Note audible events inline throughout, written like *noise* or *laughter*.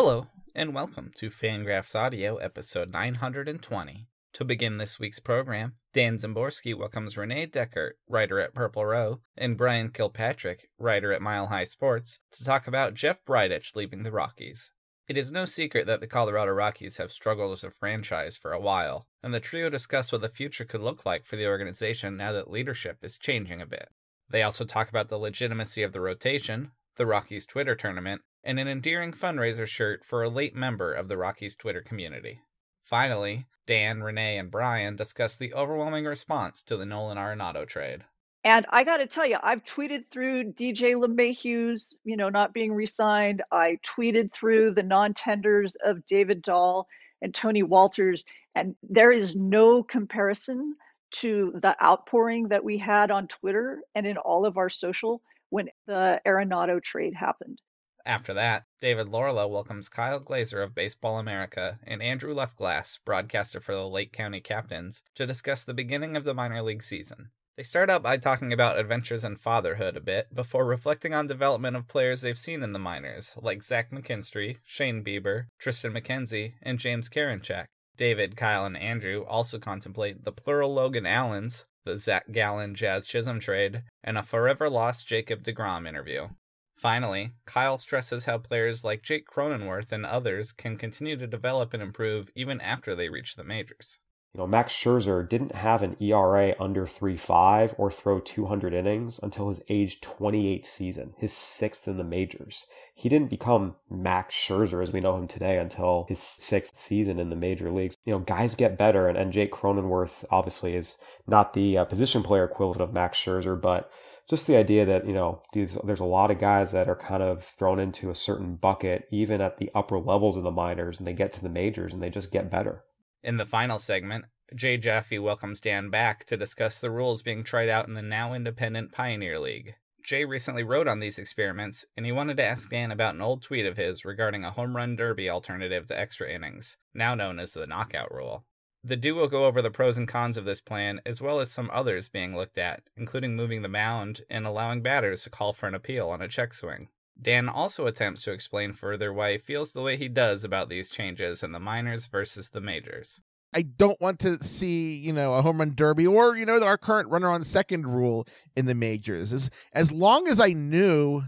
Hello, and welcome to Fangraphs Audio, episode 920. To begin this week's program, Dan Szymborski welcomes Renee Dechert, writer at Purple Row, and Brian Kilpatrick, writer at Mile High Sports, to talk about Jeff Bridich leaving the Rockies. It is no secret that the Colorado Rockies have struggled as a franchise for a while, and the trio discuss what the future could look like for the organization now that leadership is changing a bit. They also talk about the legitimacy of the rotation, the Rockies Twitter tournament, and an endearing fundraiser shirt for a late member of the Rockies Twitter community. Finally, Dan, Renee, and Brian discuss the overwhelming response to the Nolan Arenado trade. And I got to tell you, I've tweeted through DJ LeMahieu's, you know, not being re-signed. I tweeted through the non-tenders of David Dahl and Tony Wolters, and there is no comparison to the outpouring that we had on Twitter and in all of our social when the Arenado trade happened. After that, David Laurila welcomes Kyle Glaser of Baseball America and Andrew Leftglass, broadcaster for the Lake County Captains, to discuss the beginning of the minor league season. They start out by talking about adventures in fatherhood a bit before reflecting on development of players they've seen in the minors, like Zach McKinstry, Shane Bieber, Triston McKenzie, and James Karinchak. David, Kyle, and Andrew also contemplate the plural Logan Allens, the Zach Gallen Jazz Chisholm trade, and a forever lost Jacob DeGrom interview. Finally, Kyle stresses how players like Jake Cronenworth and others can continue to develop and improve even after they reach the majors. You know, Max Scherzer didn't have an ERA under 3.5 or throw 200 innings until his age 28 season, his sixth in the majors. He didn't become Max Scherzer as we know him today until his sixth season in the major leagues. You know, guys get better, and, and Jake Cronenworth obviously is not the uh, position player equivalent of Max Scherzer, but just the idea that you know these there's a lot of guys that are kind of thrown into a certain bucket even at the upper levels of the minors and they get to the majors and they just get better. In the final segment jay jaffe welcomes dan back to discuss the rules being tried out in the now independent pioneer league. Jay recently wrote on these experiments and he wanted to ask dan about an old tweet of his regarding a home run derby alternative to extra innings now known as the knockout rule the duo go over the pros and cons of this plan, as well as some others being looked at, including moving the mound and allowing batters to call for an appeal on a check swing. Dan also attempts to explain further why he feels the way he does about these changes in the minors versus the majors. I don't want to see, you know, a home run derby or, you know, our current runner on second rule in the majors. As as long as I knew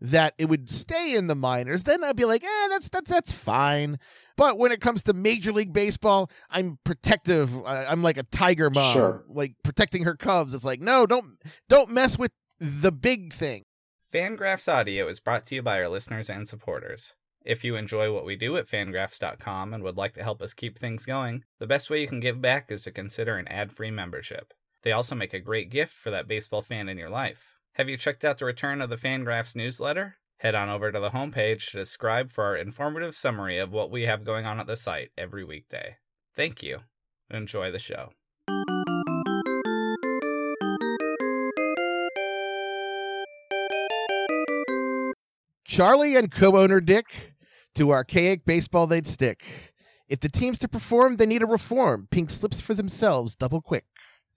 that it would stay in the minors, then I'd be like, eh, that's that's that's fine. But when it comes to Major League Baseball, I'm protective. I'm like a tiger mom, sure. like protecting her cubs. It's like, no, don't don't mess with the big thing. Fangraphs Audio is brought to you by our listeners and supporters. If you enjoy what we do at fangraphs.com and would like to help us keep things going, the best way you can give back is to consider an ad-free membership. They also make a great gift for that baseball fan in your life. Have you checked out the return of the Fangraphs newsletter? Head on over to the homepage to subscribe for our informative summary of what we have going on at the site every weekday. Thank you. Enjoy the show. Charlie and co owner Dick, to archaic baseball they'd stick. If the team's to perform, they need a reform. Pink slips for themselves double quick.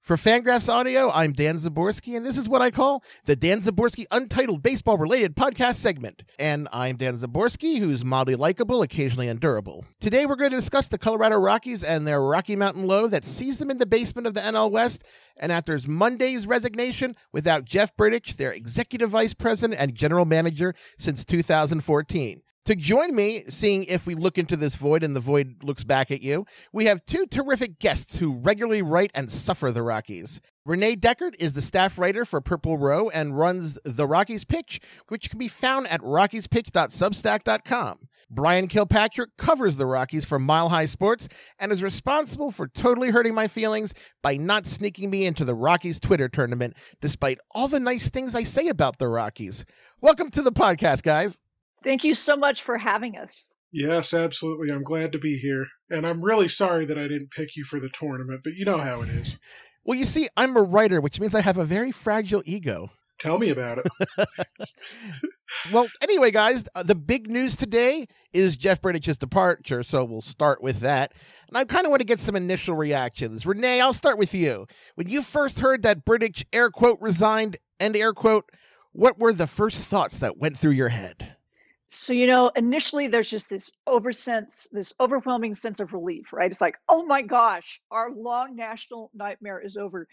For Fangraphs Audio, I'm Dan Szymborski, and this is what I call the Dan Szymborski Untitled Baseball Related Podcast segment. And I'm Dan Szymborski, who's mildly likable, occasionally endurable. Today, we're going to discuss the Colorado Rockies and their Rocky Mountain low that sees them in the basement of the NL West. And after his Monday's resignation, without Jeff Bridich, their executive vice president and general manager since 2014. To join me, seeing if we look into this void and the void looks back at you, we have two terrific guests who regularly write and suffer the Rockies. Renee Dechert is the staff writer for Purple Row and runs The Rockies Pitch, which can be found at rockiespitch.substack.com. Brian Kilpatrick covers the Rockies for Mile High Sports and is responsible for totally hurting my feelings by not sneaking me into the Rockies Twitter tournament, despite all the nice things I say about the Rockies. Welcome to the podcast, guys. Thank you so much for having us. Yes, absolutely. I'm glad to be here. And I'm really sorry that I didn't pick you for the tournament, but you know how it is. well, you see, I'm a writer, which means I have a very fragile ego. Tell me about it. *laughs* well, anyway, guys, uh, the big news today is Jeff Bridich's departure, so we'll start with that. And I kind of want to get some initial reactions. Renee, I'll start with you. When you first heard that Bridich air quote resigned, end air quote, what were the first thoughts that went through your head? So, you know, initially there's just this over sense, this overwhelming sense of relief, right? It's like, oh my gosh, our long national nightmare is over.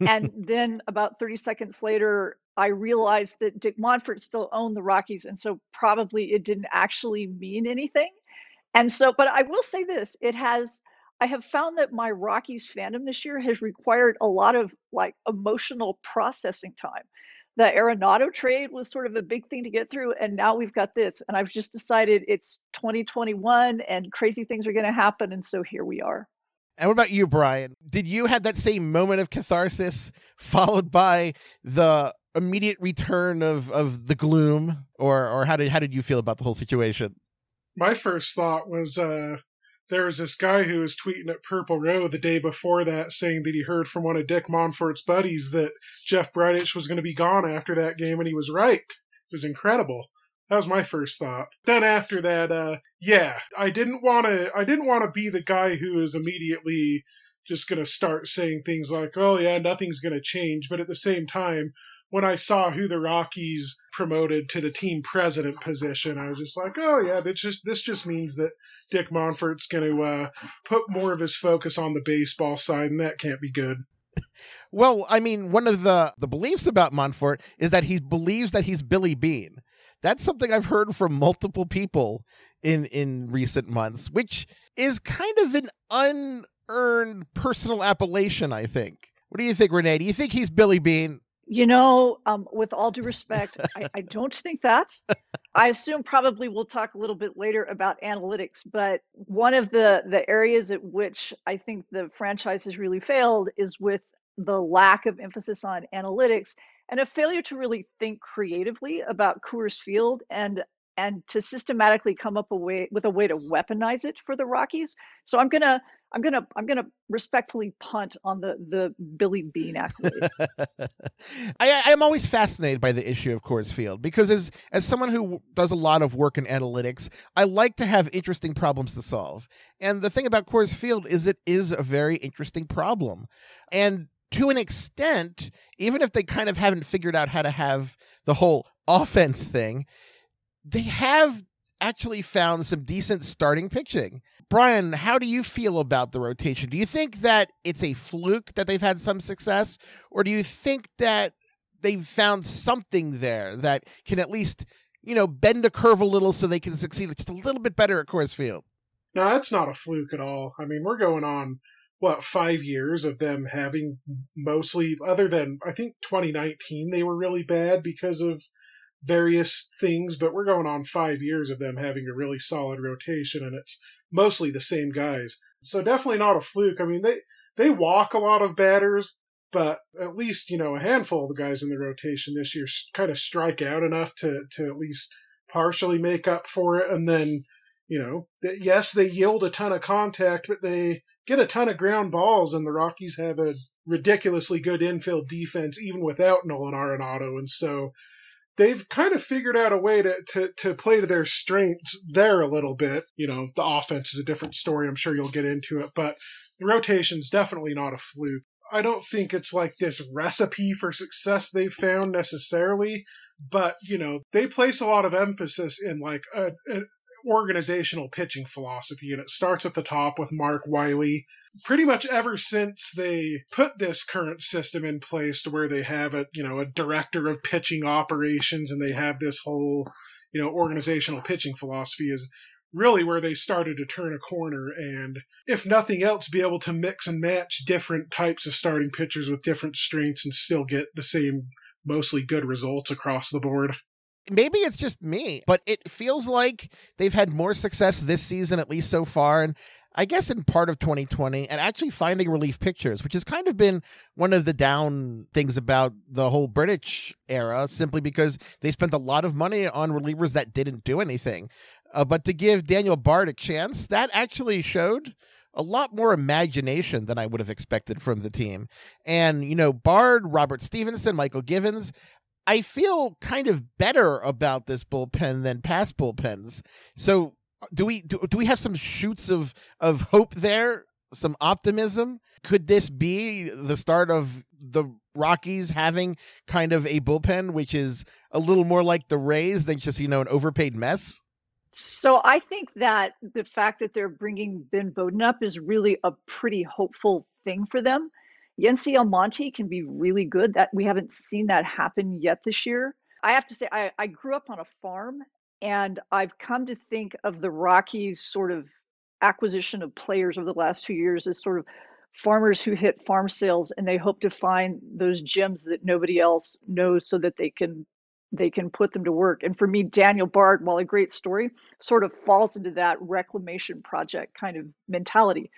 and *laughs* then about 30 seconds later, I realized that Dick Monfort still owned the Rockies. And so probably it didn't actually mean anything. And so, but I will say this it has, I have found that my Rockies fandom this year has required a lot of like emotional processing time the Arenado trade was sort of a big thing to get through, and now we've got this. And I've just decided it's 2021 and crazy things are going to happen, and so here we are. And what about you, Brian? Did you have that same moment of catharsis followed by the immediate return of, of the gloom, or or how did how did you feel about the whole situation? My first thought was uh, there was this guy who was tweeting at Purple Row the day before that saying that he heard from one of Dick Monfort's buddies that Jeff Bridich was going to be gone after that game, and he was right. It was incredible. That was my first thought. Then after that, uh, yeah, I didn't want to. I didn't want to be the guy who is immediately just going to start saying things like, "Oh yeah, nothing's going to change," but at the same time, when I saw who the Rockies promoted to the team president position, I was just like, oh yeah, this just this just means that Dick Monfort's going to uh, put more of his focus on the baseball side, and that can't be good. *laughs* Well, I mean, one of the the beliefs about Monfort is that he believes that he's Billy Beane. That's something I've heard from multiple people in in recent months, which is kind of an unearned personal appellation. I think. What do you think, Renee? Do you think he's Billy Beane? You know, um, with all due respect, I, I *laughs* don't think that. I assume probably we'll talk a little bit later about analytics, but one of the the areas at which I think the franchise has really failed is with the lack of emphasis on analytics and a failure to really think creatively about Coors Field and and to systematically come up a way with a way to weaponize it for the Rockies. So I'm gonna I'm gonna I'm gonna respectfully punt on the the Billy Beane accolade. *laughs* I I'm always fascinated by the issue of Coors Field because as as someone who does a lot of work in analytics, I like to have interesting problems to solve. And the thing about Coors Field is it is a very interesting problem. And to an extent, even if they kind of haven't figured out how to have the whole offense thing, they have actually found some decent starting pitching. Brian, how do you feel about the rotation? Do you think that it's a fluke that they've had some success, or do you think that they've found something there that can at least, you know, bend the curve a little so they can succeed just a little bit better at Coors Field? No, that's not a fluke at all. I mean, we're going on what five years of them having mostly, other than I think 2019, they were really bad because of various things, but we're going on five years of them having a really solid rotation, and it's mostly the same guys. So definitely not a fluke. I mean, they they walk a lot of batters, but at least you know a handful of the guys in the rotation this year kind of strike out enough to to at least partially make up for it, and then you know yes they yield a ton of contact, but they get a ton of ground balls, and the Rockies have a ridiculously good infield defense even without Nolan Arenado, and so they've kind of figured out a way to, to, to play to their strengths there a little bit. You know, the offense is a different story. I'm sure you'll get into it, but the rotation's definitely not a fluke. I don't think it's like this recipe for success they've found necessarily, but you know, they place a lot of emphasis in like a, a organizational pitching philosophy, and it starts at the top with Mark Wiley pretty much ever since they put this current system in place to where they have a you know a director of pitching operations and they have this whole you know organizational pitching philosophy is really where they started to turn a corner and if nothing else be able to mix and match different types of starting pitchers with different strengths and still get the same mostly good results across the board maybe it's just me, but it feels like they've had more success this season, at least so far. And I guess in part of 2020 and actually finding relief pictures, which has kind of been one of the down things about the whole Bridich era, simply because they spent a lot of money on relievers that didn't do anything. Uh, but to give Daniel Bard a chance, that actually showed a lot more imagination than I would have expected from the team. And, you know, Bard, Robert Stephenson, Mychal Givens, I feel kind of better about this bullpen than past bullpens. So do we do, do we have some shoots of of hope there? Some optimism? Could this be the start of the Rockies having kind of a bullpen which is a little more like the Rays than just, you know, an overpaid mess? So I think that the fact that they're bringing Ben Bowden up is really a pretty hopeful thing for them. Yency Almonte can be really good. That we haven't seen that happen yet this year. I have to say, I, I grew up on a farm, and I've come to think of the Rockies sort of acquisition of players over the last two years as sort of farmers who hit farm sales and they hope to find those gems that nobody else knows so that they can they can put them to work. And for me, Daniel Bard, while a great story, sort of falls into that reclamation project kind of mentality.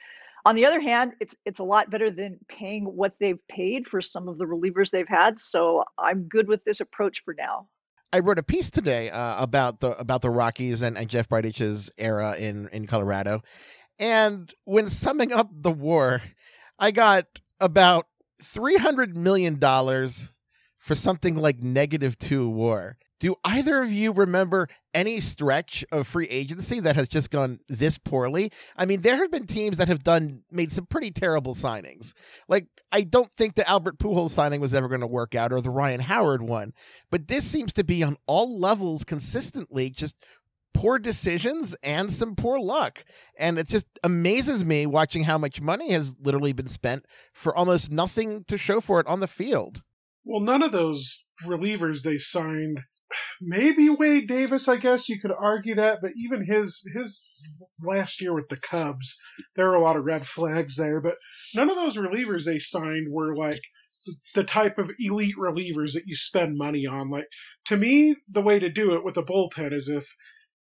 On the other hand, it's it's a lot better than paying what they've paid for some of the relievers they've had. So I'm good with this approach for now. I wrote a piece today uh, about the about the Rockies and, and Jeff Bridich's era in in Colorado, and when summing up the war, I got about three hundred million dollars for something like negative two war. Do either of you remember any stretch of free agency that has just gone this poorly? I mean, there have been teams that have done made some pretty terrible signings. Like, I don't think the Albert Pujols signing was ever going to work out, or the Ryan Howard one. But this seems to be on all levels consistently just poor decisions and some poor luck. And it just amazes me watching how much money has literally been spent for almost nothing to show for it on the field. Well, none of those relievers they signed. Maybe Wade Davis, I guess you could argue that, but even his his last year with the Cubs, there were a lot of red flags there. But none of those relievers they signed were like the type of elite relievers that you spend money on. Like to me, the way to do it with a bullpen is if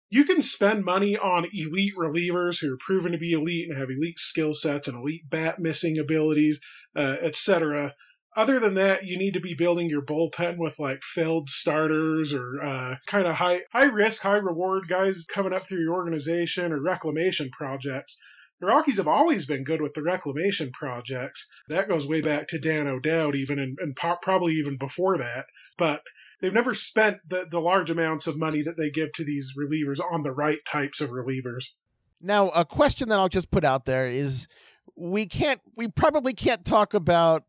you can spend money on elite relievers who are proven to be elite and have elite skill sets and elite bat missing abilities, uh, etc other than that, you need to be building your bullpen with like failed starters or uh, kind of high high risk, high reward guys coming up through your organization or reclamation projects. The Rockies have always been good with the reclamation projects. That goes way back to Dan O'Dowd, even and, and po- probably even before that. But they've never spent the, the large amounts of money that they give to these relievers on the right types of relievers. Now, a question that I'll just put out there is we can't we probably can't talk about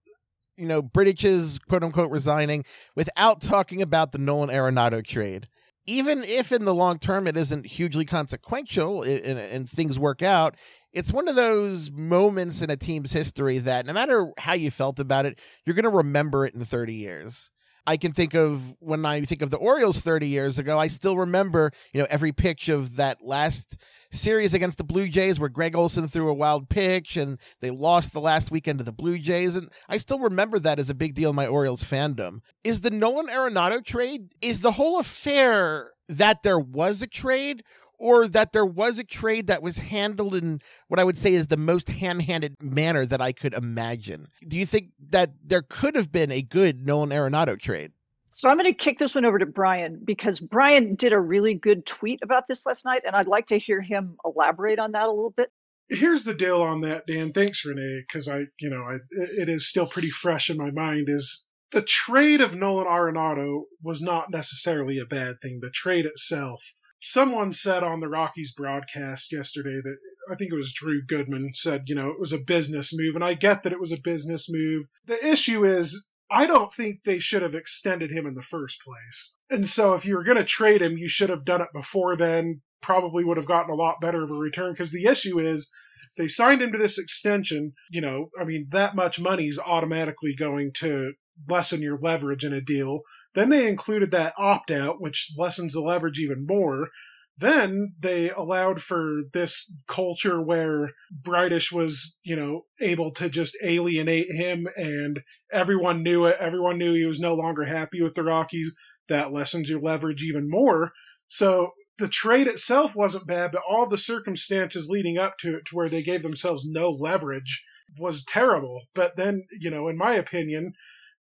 you know, Bridich's quote unquote resigning without talking about the Nolan Arenado trade. Even if in the long term it isn't hugely consequential and, and things work out, it's one of those moments in a team's history that no matter how you felt about it, you're going to remember it in 30 years. I can think of when I think of the Orioles 30 years ago, I still remember, you know, every pitch of that last series against the Blue Jays where Gregg Olson threw a wild pitch and they lost the last weekend to the Blue Jays. And I still remember that as a big deal in my Orioles fandom. Is the Nolan Arenado trade, is the whole affair that there was a trade or that there was a trade that was handled in what I would say is the most ham handed manner that I could imagine. Do you think that there could have been a good Nolan Arenado trade? So I'm going to kick this one over to Brian because Brian did a really good tweet about this last night, and I'd like to hear him elaborate on that a little bit. Here's the deal on that, Dan. Thanks, Renee, because I, you know, I, it is still pretty fresh in my mind. Is the trade of Nolan Arenado was not necessarily a bad thing. The trade itself someone said on the Rockies broadcast yesterday that I think it was Drew Goodman said, you know, it was a business move. And I get that it was a business move. The issue is, I don't think they should have extended him in the first place. And so if you were going to trade him, you should have done it before then. Probably would have gotten a lot better of a return because the issue is they signed him to this extension. You know, I mean, that much money is automatically going to lessen your leverage in a deal. Then they included that opt out, which lessens the leverage even more. Then they allowed for this culture where Bridich was, you know, able to just alienate him and everyone knew it. Everyone knew he was no longer happy with the Rockies. That lessens your leverage even more. So the trade itself wasn't bad, but all the circumstances leading up to it to where they gave themselves no leverage was terrible. But then, you know, in my opinion,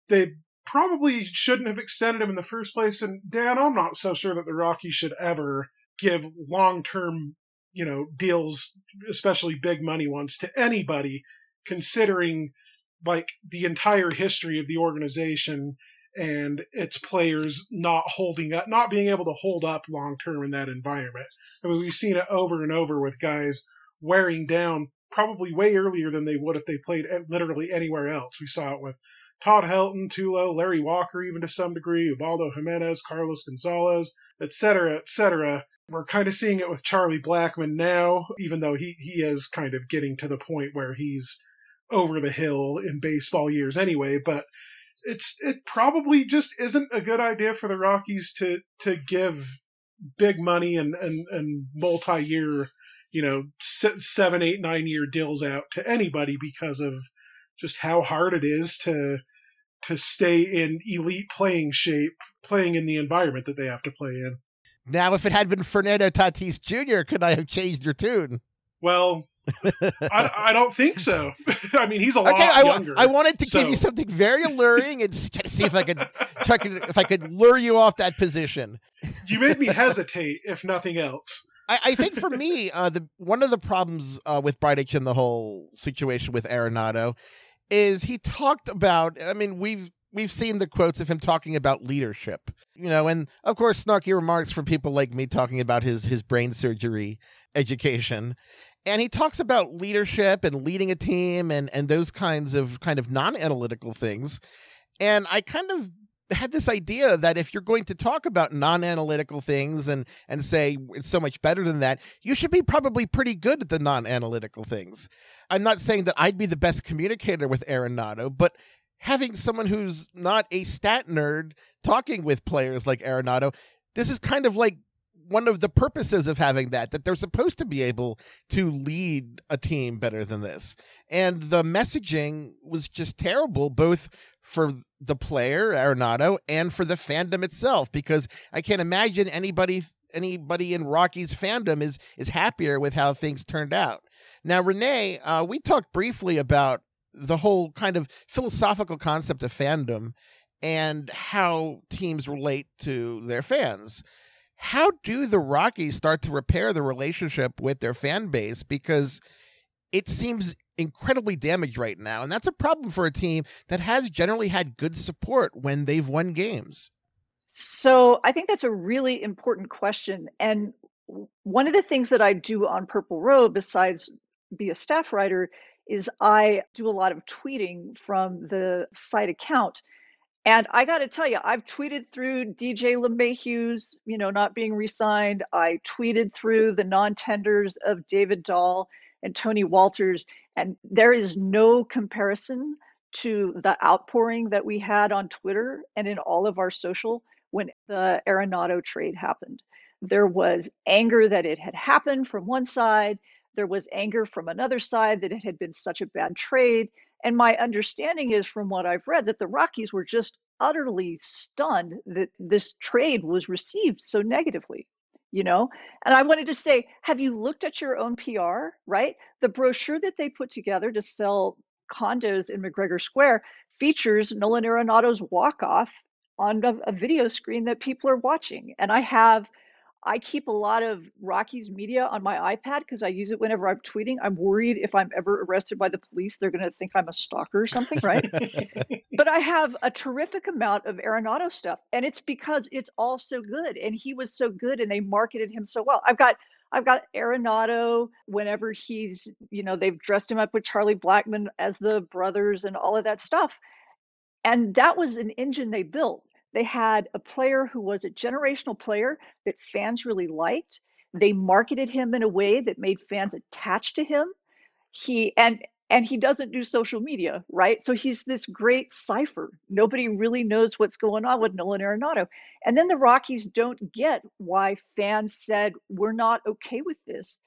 they probably shouldn't have extended him in the first place. And Dan, I'm not so sure that the Rockies should ever give long term, you know, deals, especially big money ones, to anybody, considering like the entire history of the organization and its players not holding up, not being able to hold up long term in that environment. I mean, we've seen it over and over with guys wearing down probably way earlier than they would if they played literally anywhere else. We saw it with Todd Helton, Tulo, Larry Walker, even to some degree, Ubaldo Jimenez, Carlos Gonzalez, etc., etc. We're kind of seeing it with Charlie Blackmon now, even though he, he is kind of getting to the point where he's over the hill in baseball years anyway, but it's it probably just isn't a good idea for the Rockies to to give big money and and, and multi year, you know, seven, eight, nine year deals out to anybody because of just how hard it is to to stay in elite playing shape, playing in the environment that they have to play in. Now, if it had been Fernando Tatis Jr., could I have changed your tune? Well, *laughs* I, I, don't think so. *laughs* I mean, he's a lot okay, I, younger. I wanted to so. give you something very alluring and try to see if I could check if I could lure you off that position. You made me *laughs* hesitate, if nothing else. I, I think for me, uh, the one of the problems uh, with Bridich and the whole situation with Arenado is he talked about. I mean, we've we've seen the quotes of him talking about leadership, you know, and of course snarky remarks from people like me talking about his his brain surgery education and he talks about leadership and leading a team and and those kinds of kind of non-analytical things and i kind of had this idea that if you're going to talk about non-analytical things and and say it's so much better than that you should be probably pretty good at the non-analytical things. I'm not saying that i'd be the best communicator with Aaron Arenado but having someone who's not a stat nerd talking with players like Arenado this is kind of like one of the purposes of having that that they're supposed to be able to lead a team better than this and the messaging was just terrible both for the player Arenado and for the fandom itself because I can't imagine anybody anybody in Rocky's fandom is is happier with how things turned out. Now Renee, uh, we talked briefly about the whole kind of philosophical concept of fandom and how teams relate to their fans how do the Rockies start to repair the relationship with their fan base? Because it seems incredibly damaged right now. And that's a problem for a team that has generally had good support when they've won games. So I think that's a really important question. And one of the things that I do on Purple Row, besides be a staff writer, is I do a lot of tweeting from the site account. And I got to tell you, I've tweeted through DJ LeMahieu's, you know, not being re-signed. I tweeted through the non-tenders of David Dahl and Tony Wolters, and there is no comparison to the outpouring that we had on Twitter and in all of our social when the Arenado trade happened. There was anger that it had happened from one side. There was anger from another side that it had been such a bad trade. And my understanding is from what I've read that the Rockies were just utterly stunned that this trade was received so negatively, you know? And I wanted to say, have you looked at your own PR, right? The brochure that they put together to sell condos in McGregor Square features Nolan Arenado's walk off on a, a video screen that people are watching. And I have I keep a lot of Rockies media on my iPad because I use it whenever I'm tweeting. I'm worried if I'm ever arrested by the police, they're going to think I'm a stalker or something, right? *laughs* but I have a terrific amount of Arenado stuff, and it's because it's all so good, and he was so good, and they marketed him so well. I've got I've got Arenado whenever he's, you know, they've dressed him up with Charlie Blackmon as the brothers and all of that stuff. And that was an engine they built they had a player who was a generational player that fans really liked. They marketed him in a way that made fans attached to him. He and and he doesn't do social media, right? So he's this great cipher. Nobody really knows what's going on with Nolan Arenado. And then the Rockies don't get why fans said we're not okay with this.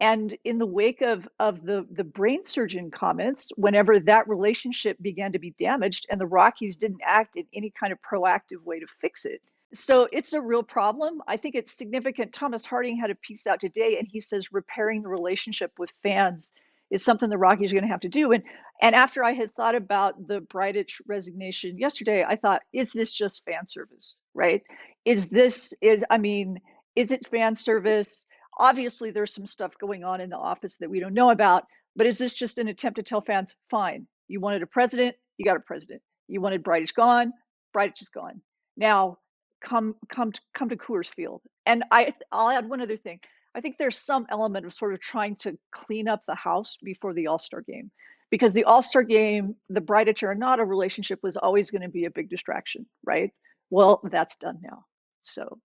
And in the wake of, of the, the brain surgeon comments, whenever that relationship began to be damaged and the Rockies didn't act in any kind of proactive way to fix it. So it's a real problem. I think it's significant. Thomas Harding had a piece out today and he says repairing the relationship with fans is something the Rockies are going to have to do. And and after I had thought about the Bridich resignation yesterday, I thought, is this just fan service? Right? Is this is I mean, is it fan service? Obviously, there's some stuff going on in the office that we don't know about, but is this just an attempt to tell fans, fine, you wanted a president, you got a president. You wanted Bridich gone, Bridich is gone. Now come come to, come to Coors Field. And I I'll add one other thing. I think there's some element of sort of trying to clean up the house before the All-Star game. Because the All-Star game, the Bridich Arenado relationship was always going to be a big distraction, right? Well, that's done now. So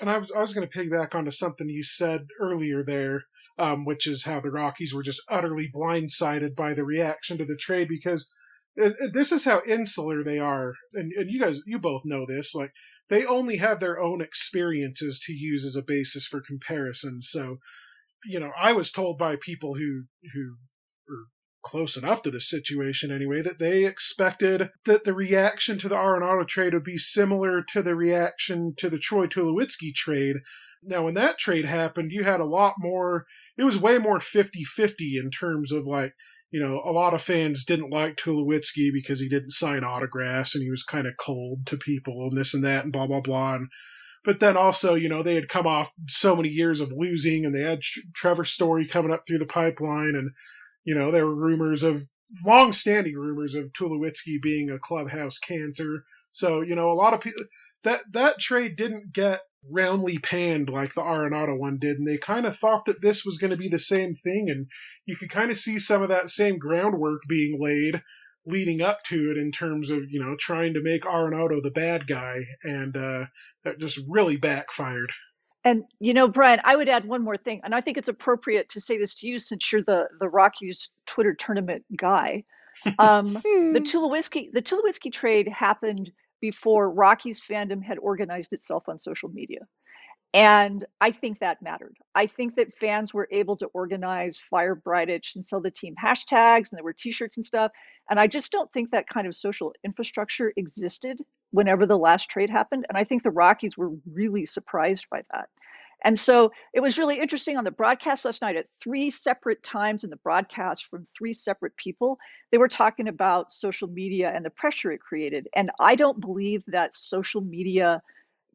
and I was, I was going to piggyback onto something you said earlier there, um, which is how the Rockies were just utterly blindsided by the reaction to the trade because it, it, this is how insular they are, and, and you guys, you both know this. Like they only have their own experiences to use as a basis for comparison. So, you know, I was told by people who who close enough to the situation anyway that they expected that the reaction to the Arenado trade would be similar to the reaction to the Troy Tulowitzki trade. Now, when that trade happened, you had a lot more. It was way more 50 50 in terms of like, you know, a lot of fans didn't like Tulowitzki because he didn't sign autographs and he was kind of cold to people and this and that and blah, blah, blah. And, but then also, you know, they had come off so many years of losing and they had Trevor Story coming up through the pipeline and you know, there were rumors of long-standing rumors of Tulowitzki being a clubhouse cancer. So, you know, a lot of people that that trade didn't get roundly panned like the Arenado one did, and they kind of thought that this was going to be the same thing, and you could kind of see some of that same groundwork being laid leading up to it in terms of you know trying to make Arenado the bad guy, and uh, that just really backfired. And you know, Brian, I would add one more thing, and I think it's appropriate to say this to you since you're the the Rockies Twitter tournament guy. Um, *laughs* the Tulowitzki the Tulowitzki trade happened before Rockies fandom had organized itself on social media. And I think that mattered. I think that fans were able to organize Fire Bridich and sell the team hashtags, and there were T-shirts and stuff. And I just don't think that kind of social infrastructure existed whenever the last trade happened. And I think the Rockies were really surprised by that. And so it was really interesting on the broadcast last night at three separate times in the broadcast from three separate people. They were talking about social media and the pressure it created. And I don't believe that social media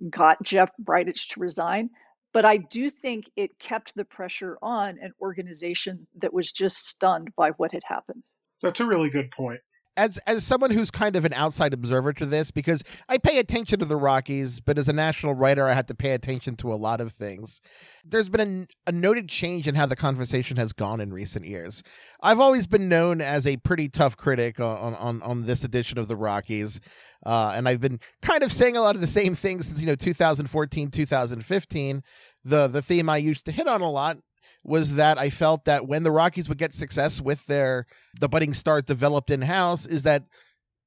got Jeff Bridich to resign, but I do think it kept the pressure on an organization that was just stunned by what had happened. That's a really good point as as someone who's kind of an outside observer to this because I pay attention to the Rockies, but as a national writer, I have to pay attention to a lot of things. There's been a, a, noted change in how the conversation has gone in recent years. I've always been known as a pretty tough critic on on on this edition of the Rockies, uh, and I've been kind of saying a lot of the same things since you know 2014, 2015. The the theme I used to hit on a lot was that I felt that when the Rockies would get success with their the budding stars developed in house, is that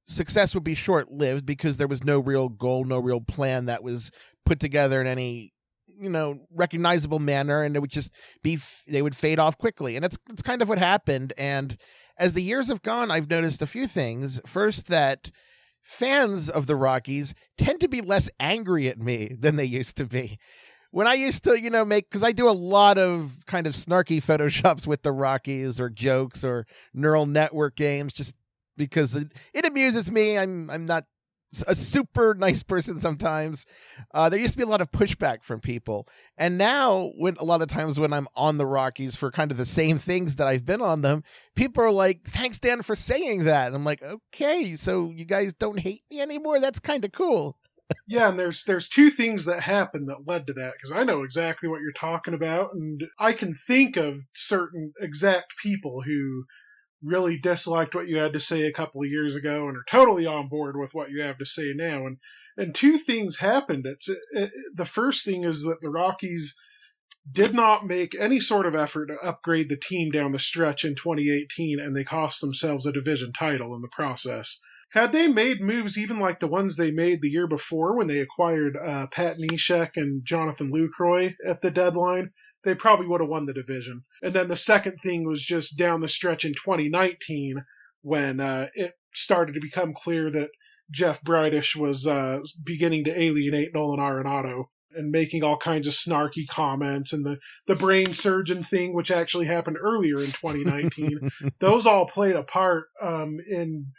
success would be short lived because there was no real goal, no real plan that was put together in any you know recognizable manner, and it would just be they would fade off quickly, and that's that's kind of what happened. And as the years have gone, I've noticed a few things. First, that fans of the Rockies tend to be less angry at me than they used to be when I used to, you know, make because I do a lot of kind of snarky *laughs* photoshops with the Rockies or jokes or neural network games, just because it, it amuses me. I'm I'm not a super *laughs* nice person sometimes. Uh, there used to be a lot of pushback from people, and now when a lot of times when I'm on the Rockies for kind of the same things that I've been on them, people are like, "Thanks, Dan, for saying that." And I'm like, "Okay, so you guys don't hate me anymore? That's kind of cool." Yeah, and there's there's two things that happened that led to that because I know exactly what you're talking about, and I can think of certain exact people who really disliked what you had to say a couple of years ago and are totally on board with what you have to say now. And and two things happened. It's it, the first thing is that the Rockies did not make any sort of effort to upgrade the team down the stretch in 2018, and they cost themselves a division title in the process. Had they made moves even like the ones they made the year before when they acquired uh, Pat Neshek and Jonathan Lucroy at the deadline, they probably would have won the division. And then the second thing was just down the stretch in 2019 when uh, it started to become clear that Jeff Bridich was uh, beginning to alienate Nolan Arenado and making all kinds of snarky comments and the, the brain surgeon thing, which actually happened earlier in 2019. *laughs* those all played a part um, in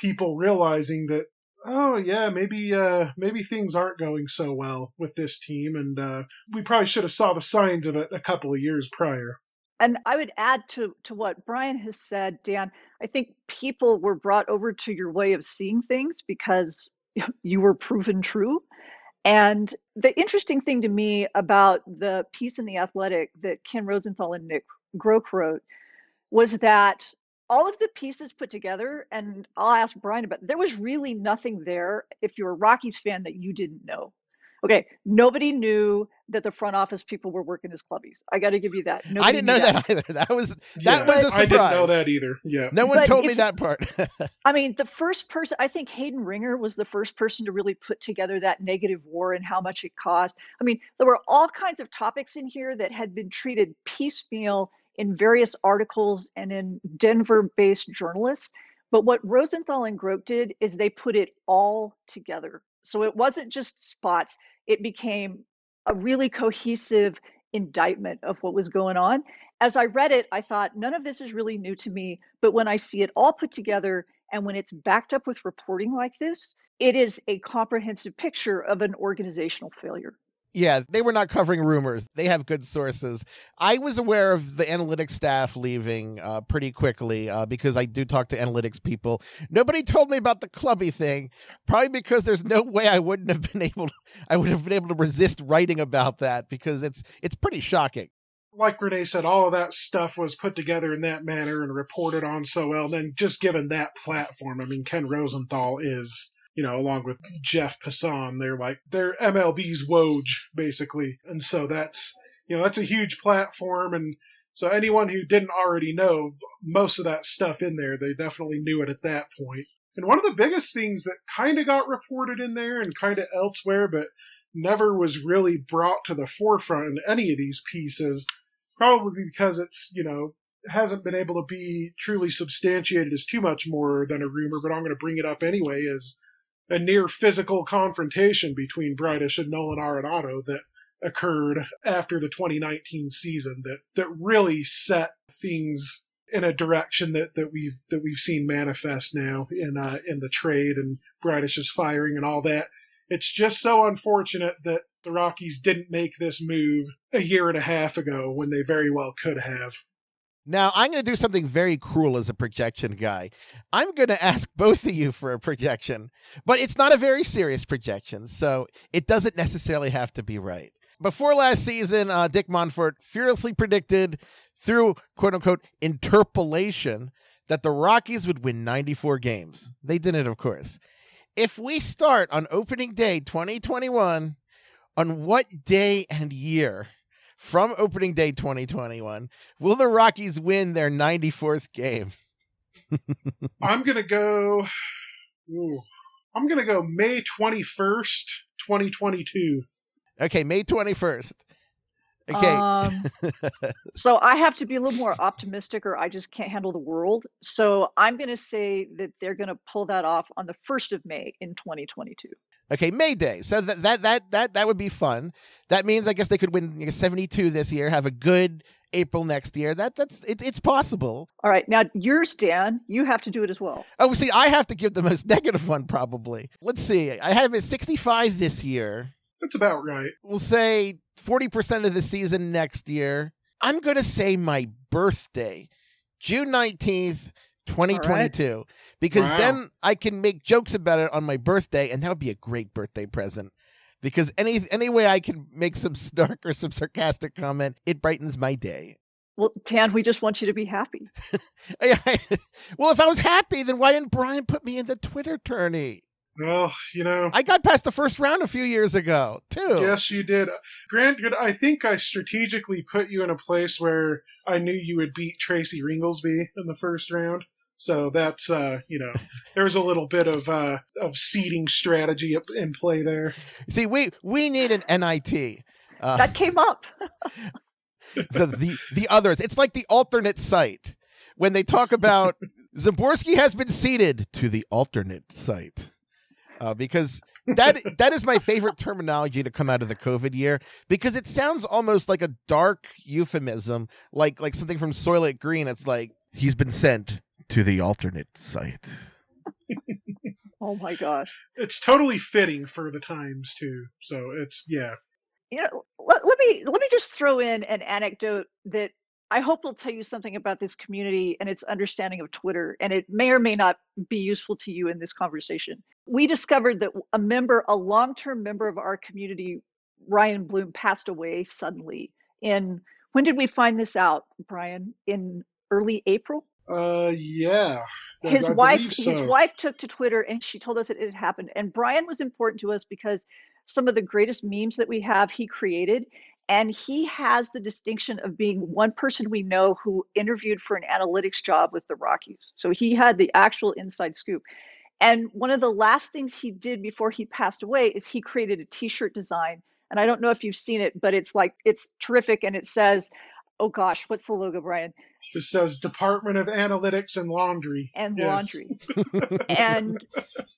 people realizing that oh yeah maybe uh maybe things aren't going so well with this team and uh we probably should have saw the signs of it a couple of years prior. And i would add to to what brian has said dan i think people were brought over to your way of seeing things because *laughs* you were proven true. And the interesting thing to me about the piece in the athletic that ken rosenthal and nick groke wrote was that all of the pieces put together, and I'll ask Brian about. There was really nothing there if you're a Rockies fan that you didn't know. Okay, nobody knew that the front office people were working as clubbies. I got to give you that. Nobody I didn't know that. that. either. That was that Yeah, was a surprise. I didn't know that either. Yeah. No one But told me if- that part. *laughs* I mean, the first person, I think Hayden Ringer was the first person to really put together that negative war and how much it cost. I mean, there were all kinds of topics in here that had been treated piecemeal in various articles and in Denver based journalists. But what Rosenthal and Groke did is they put it all together. So it wasn't just spots, it became a really cohesive indictment of what was going on. As I read it, I thought, none of this is really new to me. But when I see it all put together and when it's backed up with reporting like this, it is a comprehensive picture of an organizational failure. Yeah, they were not covering rumors. They have good sources. I was aware of the analytics staff leaving uh, pretty quickly uh, because I do talk to analytics people. Nobody told me about the clubby thing, probably because there's no way I wouldn't have been able. To, I would have been able to resist writing about that because it's it's pretty shocking. Like Renee said, all of that stuff was put together in that manner and reported on so well. And then just given that platform, I mean, Ken Rosenthal is, you know, along with Jeff Passan, they're like, they're MLB's Woj, basically. And so that's, you know, that's a huge platform. And so anyone who didn't already know most of that stuff in there, they definitely knew it at that point. And one of the biggest things that kind of got reported in there and kind of elsewhere, but never was really brought to the forefront in any of these pieces, probably because it's, you know, hasn't been able to be truly substantiated as too much more than a rumor, but I'm going to bring it up anyway, is a near physical confrontation between Bridich and Nolan Arenado that occurred after the 2019 season that, that really set things in a direction that, that we've that we've seen manifest now in uh, in the trade and Bridich's firing and all that. It's just so unfortunate that the Rockies didn't make this move a year and a half ago when they very well could have. Now, I'm going to do something very cruel as a projection guy. I'm going *laughs* to ask both of you for a projection, but it's not a very serious projection, so it doesn't necessarily have to be right. Before last season, uh, Dick Monfort fearlessly predicted through quote unquote interpolation that the Rockies would win 94 games. They didn't, of course. If we start on opening day 2021, on what day and year from opening day 2021 will the Rockies win their 94th game? *laughs* I'm gonna go. Ooh, I'm gonna go May 21st, 2022. Okay, May 21st. Okay. Um, *laughs* so I have to be a little more optimistic, or I just can't handle the world. So I'm going to say that they're going to pull that off on the first of May in 2022. Okay, May Day. So that that that that that would be fun. That means I guess they could win you know, 72 this year, have a good April next year. That that's it, it's possible. All right, now yours, Dan. You have to do it as well. Oh, see, I have to give the most *laughs* negative one probably. Let's see. I have it 65 this year. That's about right. We'll say 40% of the season next year. I'm going to say my birthday, June 19th, 2022, because Wow. then I can make jokes about it on my birthday, and that would be a great birthday present. Because any any way I can make some snark or some sarcastic comment, it brightens my day. Well, Tan, we just want you to be happy. *laughs* well, if I was happy, then why didn't Brian put me in the Twitter tourney? Well, you know, I got past the first round a few years ago, too. yes, you did. Granted, I think I strategically put you in a place where I knew you would beat Tracy Ringolsby in the first round. So that's uh, you know, *laughs* there's a little bit of uh of seeding strategy in play there. See, we we need an NIT. Uh, That came up. *laughs* the, the the others. It's like the alternate site when they talk about *laughs* Zaborski has been seated to the alternate site. Uh, because that that is my favorite terminology to come out of the COVID year because it sounds almost like a dark euphemism, like like something from Soylent Green. It's like he's been sent to the alternate site. *laughs* Oh my gosh. It's totally fitting for the times too. So it's yeah. You know, let, let me let me just throw in an anecdote that I hope will tell you something about this community and its understanding of Twitter, and it may or may not be useful to you in this conversation. We discovered that a member, a long-term member of our community, Ryan Bloom, passed away suddenly. In when did we find this out, Brian? In early April. Uh yeah. His I wife believe his wife took to twitter and she told us that it had happened and brian was important to us because some of the greatest memes that we have, he created. And he has the distinction of being one person we know who interviewed for an analytics job with the Rockies. So he had the actual inside scoop. And one of the last things he did before he passed away is he created a t shirt design. And I don't know if you've seen it, but it's like, it's terrific. And it says, oh gosh, what's the logo, Brian? It says Department of Analytics and Laundry. And yes. laundry. *laughs* and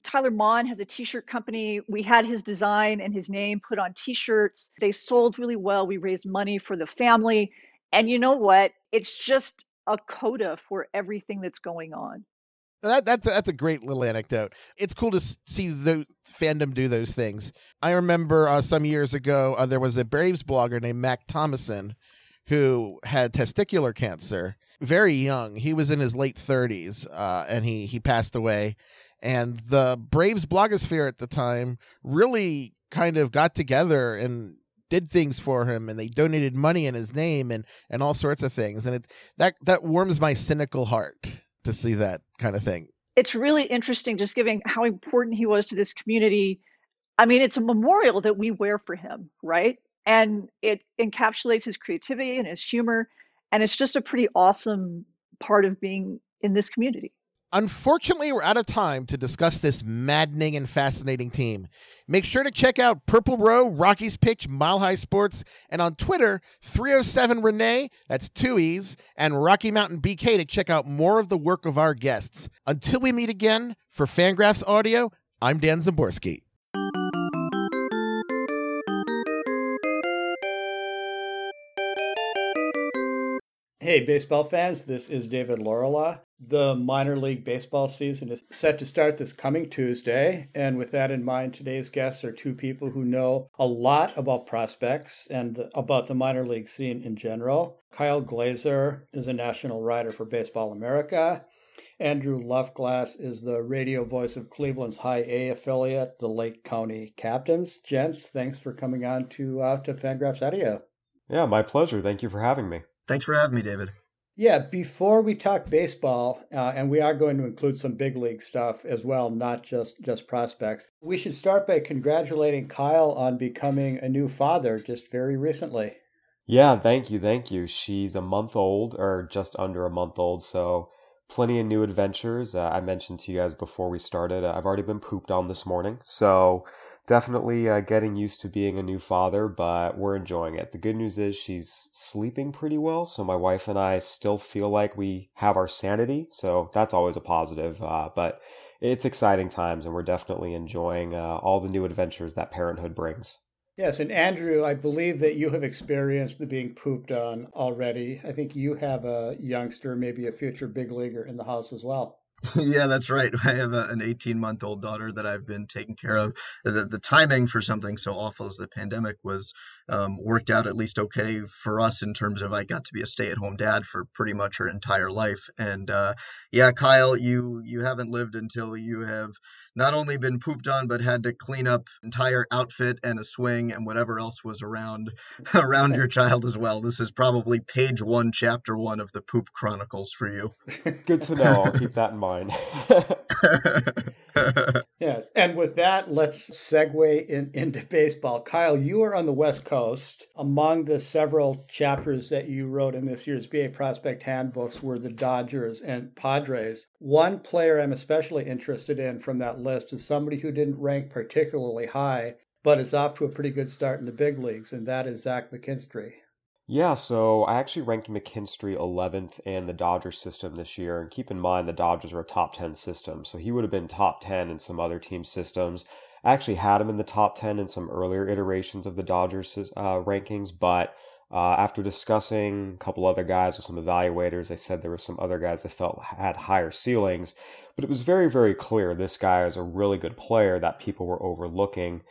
Tyler Maun has a t-shirt company. We had his design and his name put on t-shirts. They sold really well. We raised money for the family. And you know what? It's just a coda for everything that's going on. That, that's that's a great little anecdote. It's cool to see the fandom do those things. I remember uh, some years ago uh, there was a Braves blogger named Mac Thomason who had testicular cancer very young. He was in his late 30s uh, and he, he passed away. And the Braves blogosphere at the time really kind of got together and did things for him and they donated money in his name and, and all sorts of things. And it that that warms my cynical heart to see that kind of thing. It's really interesting just giving how important he was to this community. I mean, it's a memorial that we wear for him, right? And it encapsulates his creativity and his humor and it's just a pretty awesome part of being in this community Unfortunately, we're out of time to discuss this maddening and fascinating team. Make sure to check out Purple Row, Rockies Pitch, Mile High Sports, and on Twitter, 307 Renee, that's two E's, and Rocky Mountain BK to check out more of the work of our guests. Until we meet again, for Fangraphs Audio, I'm Dan Szymborski. Hey, baseball fans, this is David Laurila. The minor league baseball season is set to start this coming Tuesday. And with that in mind, today's guests are two people who know a lot about prospects and about the minor league scene in general. Kyle Glaser is a national writer for Baseball America. Andrew Luftglass is the radio voice of Cleveland's High A affiliate, the Lake County Captains. Gents, thanks for coming on to uh, to Fangraphs Audio. Yeah, my pleasure. Thank you for having me. Thanks for having me, David. Yeah, before we talk baseball, uh, and we are going to include some big league stuff as well, not just just prospects. We should start by congratulating Kyle on becoming a new father just very recently. Yeah, thank you, thank you. She's a month old, or just under a month old, so plenty of new adventures. Uh, I mentioned to you guys before we started, uh, I've already been pooped on this morning, so definitely uh, getting used to being a new father, but we're enjoying it. The good news is she's sleeping pretty well, so my wife and I still feel like we have our sanity, so that's always a positive. Uh, but it's exciting times, and we're definitely enjoying uh, all the new adventures that parenthood brings. Yes, and Andrew, I believe that you have experienced the being pooped on already. I think you have a youngster, maybe a future big leaguer in the house as well. *laughs* yeah, that's right. I have a, an 18 month old daughter that I've been taking care of. The, the timing for something so awful as the pandemic was um, worked out at least okay for us in terms of I got to be a stay at home dad for pretty much her entire life. And uh, yeah, Kyle, you you haven't lived until you have not only been pooped on but had to clean up entire outfit and a swing and whatever else was around *laughs* around your child as well. This is probably page one, chapter one of the poop chronicles for you. *laughs* Good to know. I'll keep that in mind. *laughs* yes, and with that, let's segue in, into baseball. Kyle, you are on the West Coast. Among the several chapters that you wrote in this year's BA Prospect Handbooks were the Dodgers and Padres. One player I'm especially interested in from that list is somebody who didn't rank particularly high, but is off to a pretty good start in the big leagues, and that is Zach McKinstry. Yeah, so I actually ranked McKinstry 11th in the Dodgers system this year. And keep in mind, the Dodgers are a top 10 system. So he would have been top 10 in some other team systems. I actually had him in the top 10 in some earlier iterations of the Dodgers uh, rankings. But uh, after discussing a couple other guys with some evaluators, they said there were some other guys that felt had higher ceilings. But it was very, very clear this guy is a really good player that people were overlooking.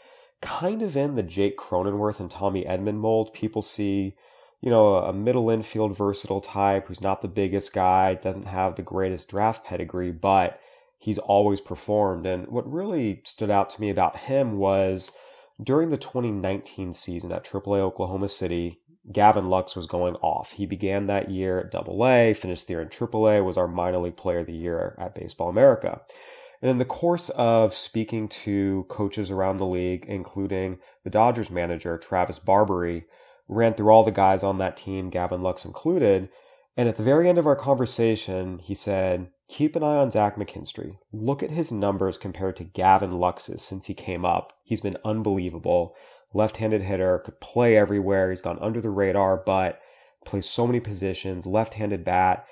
Kind of in the Jake Cronenworth and Tommy Edman mold. People see you know, a middle infield versatile type who's not the biggest guy, doesn't have the greatest draft pedigree, but he's always performed. And what really stood out to me about him was during the 2019 season at AAA Oklahoma City, Gavin Lux was going off. He began that year at AA, finished the year in AAA, was our minor league player of the year at Baseball America. And in the course of speaking to coaches around the league, including the Dodgers manager, Travis Barbary, ran through all the guys on that team, Gavin Lux included. And at the very end of our conversation, he said, Keep an eye on Zach McKinstry. Look at his numbers compared to Gavin Lux's since he came up. He's been unbelievable. Left handed hitter, could play everywhere. He's gone under the radar, but plays so many positions, left handed bat,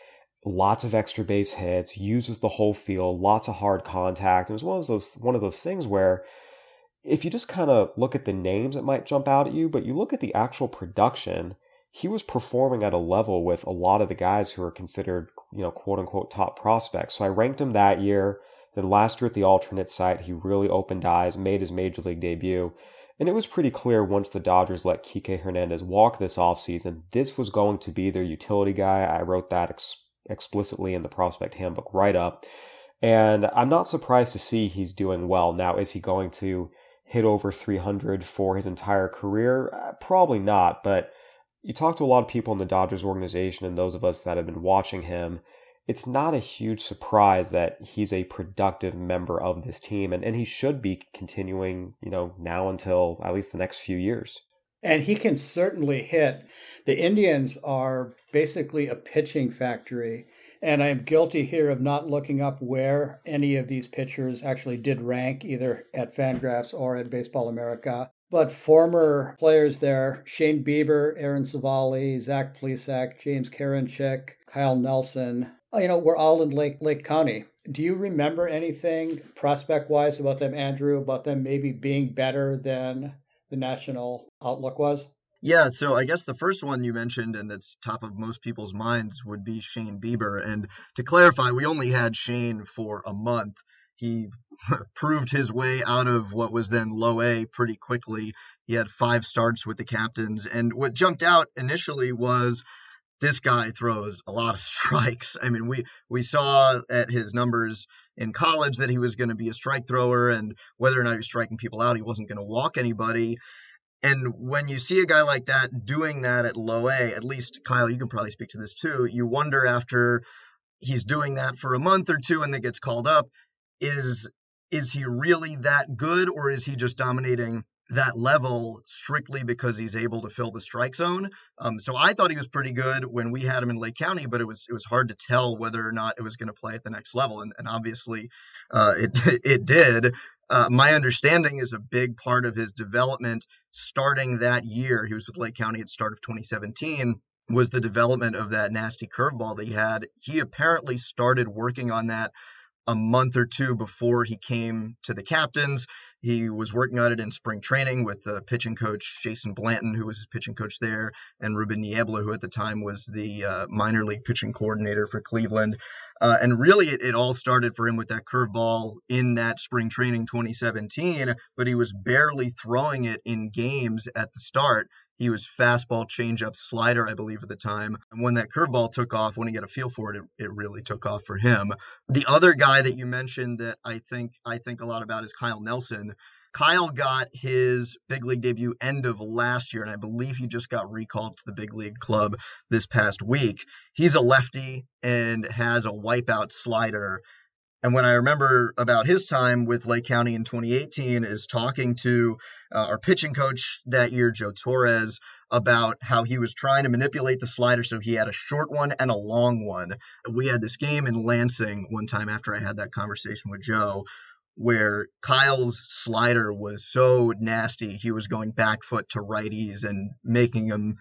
lots of extra base hits, uses the whole field, lots of hard contact. It was one of those one of those things where if you just kind of look at the names, it might jump out at you, but you look at the actual production, he was performing at a level with a lot of the guys who are considered, you know, quote unquote top prospects. So I ranked him that year. Then last year at the alternate site, he really opened eyes, made his major league debut. And it was pretty clear once the Dodgers let Kike Hernandez walk this offseason, this was going to be their utility guy. I wrote that ex- explicitly in the prospect handbook write up. And I'm not surprised to see he's doing well. Now, is he going to hit over 300 for his entire career? Uh, probably not, but you talk to a lot of people in the Dodgers organization and those of us that have been watching him, it's not a huge surprise that he's a productive member of this team and, and he should be continuing, you know, now until at least the next few years. And he can certainly hit. The Indians are basically a pitching factory. And I am guilty here of not looking up where any of these pitchers actually did rank, either at Fangraphs or at Baseball America. But former players there, Shane Bieber, Aaron Civale, Zach Plesac, James Karinchak, Kyle Nelson, oh, you know, we're all in Lake Lake County. Do you remember anything prospect wise about them, Andrew, about them maybe being better than the national outlook was? Yeah, so I guess the first one you mentioned and that's top of most people's minds would be Shane Bieber. And to clarify, we only had Shane for a month. He *laughs* proved his way out of what was then low A pretty quickly. He had five starts with the captains. And what jumped out initially was this guy throws a lot of *laughs* strikes. I mean, we we saw at his numbers in college that he was going to be a strike thrower, and whether or not he was striking people out, he wasn't going to walk anybody. And when you see a guy like that doing that at low A, at least Kyle, you can probably speak to this too. You wonder after he's doing that for a month or two and then gets called up, is is he really that good or is he just dominating that level strictly because he's able to fill the strike zone. Um, so I thought he was pretty good when we had him in Lake County, but it was it was hard to tell whether or not it was going to play at the next level, and, and obviously uh, it *laughs* it did. Uh, my understanding is a big part of his development starting that year. He was with Lake County at start of 2017 was the development of that nasty curveball that he had. He apparently started working on that a month or two before he came to the captains. He was working on it in spring training with the pitching coach Jason Blanton, who was his pitching coach there, and Ruben Niebla, who at the time was the uh, minor league pitching coordinator for Cleveland. Uh, and really, it, it, all started for him with that curveball in that spring training 2017, but he was barely throwing it in games at the start. He was fastball, changeup, slider, I believe, at the time. And when that curveball took off, when he got a feel for it, it, it really took off for him. The other guy that you mentioned that I think I think a lot about is Kyle Nelson. Kyle got his big league debut end of last year, and I believe he just got recalled to the big league club this past week. He's a lefty and has a wipeout slider and when I remember about his time with Lake County in 2018 is talking to uh, our pitching coach that year, Joe Torres, about how he was trying to manipulate the slider so he had a short one and a long one. We had this game in Lansing one time after I had that conversation with Joe where Kyle's slider was so nasty. He was going back foot to righties and making them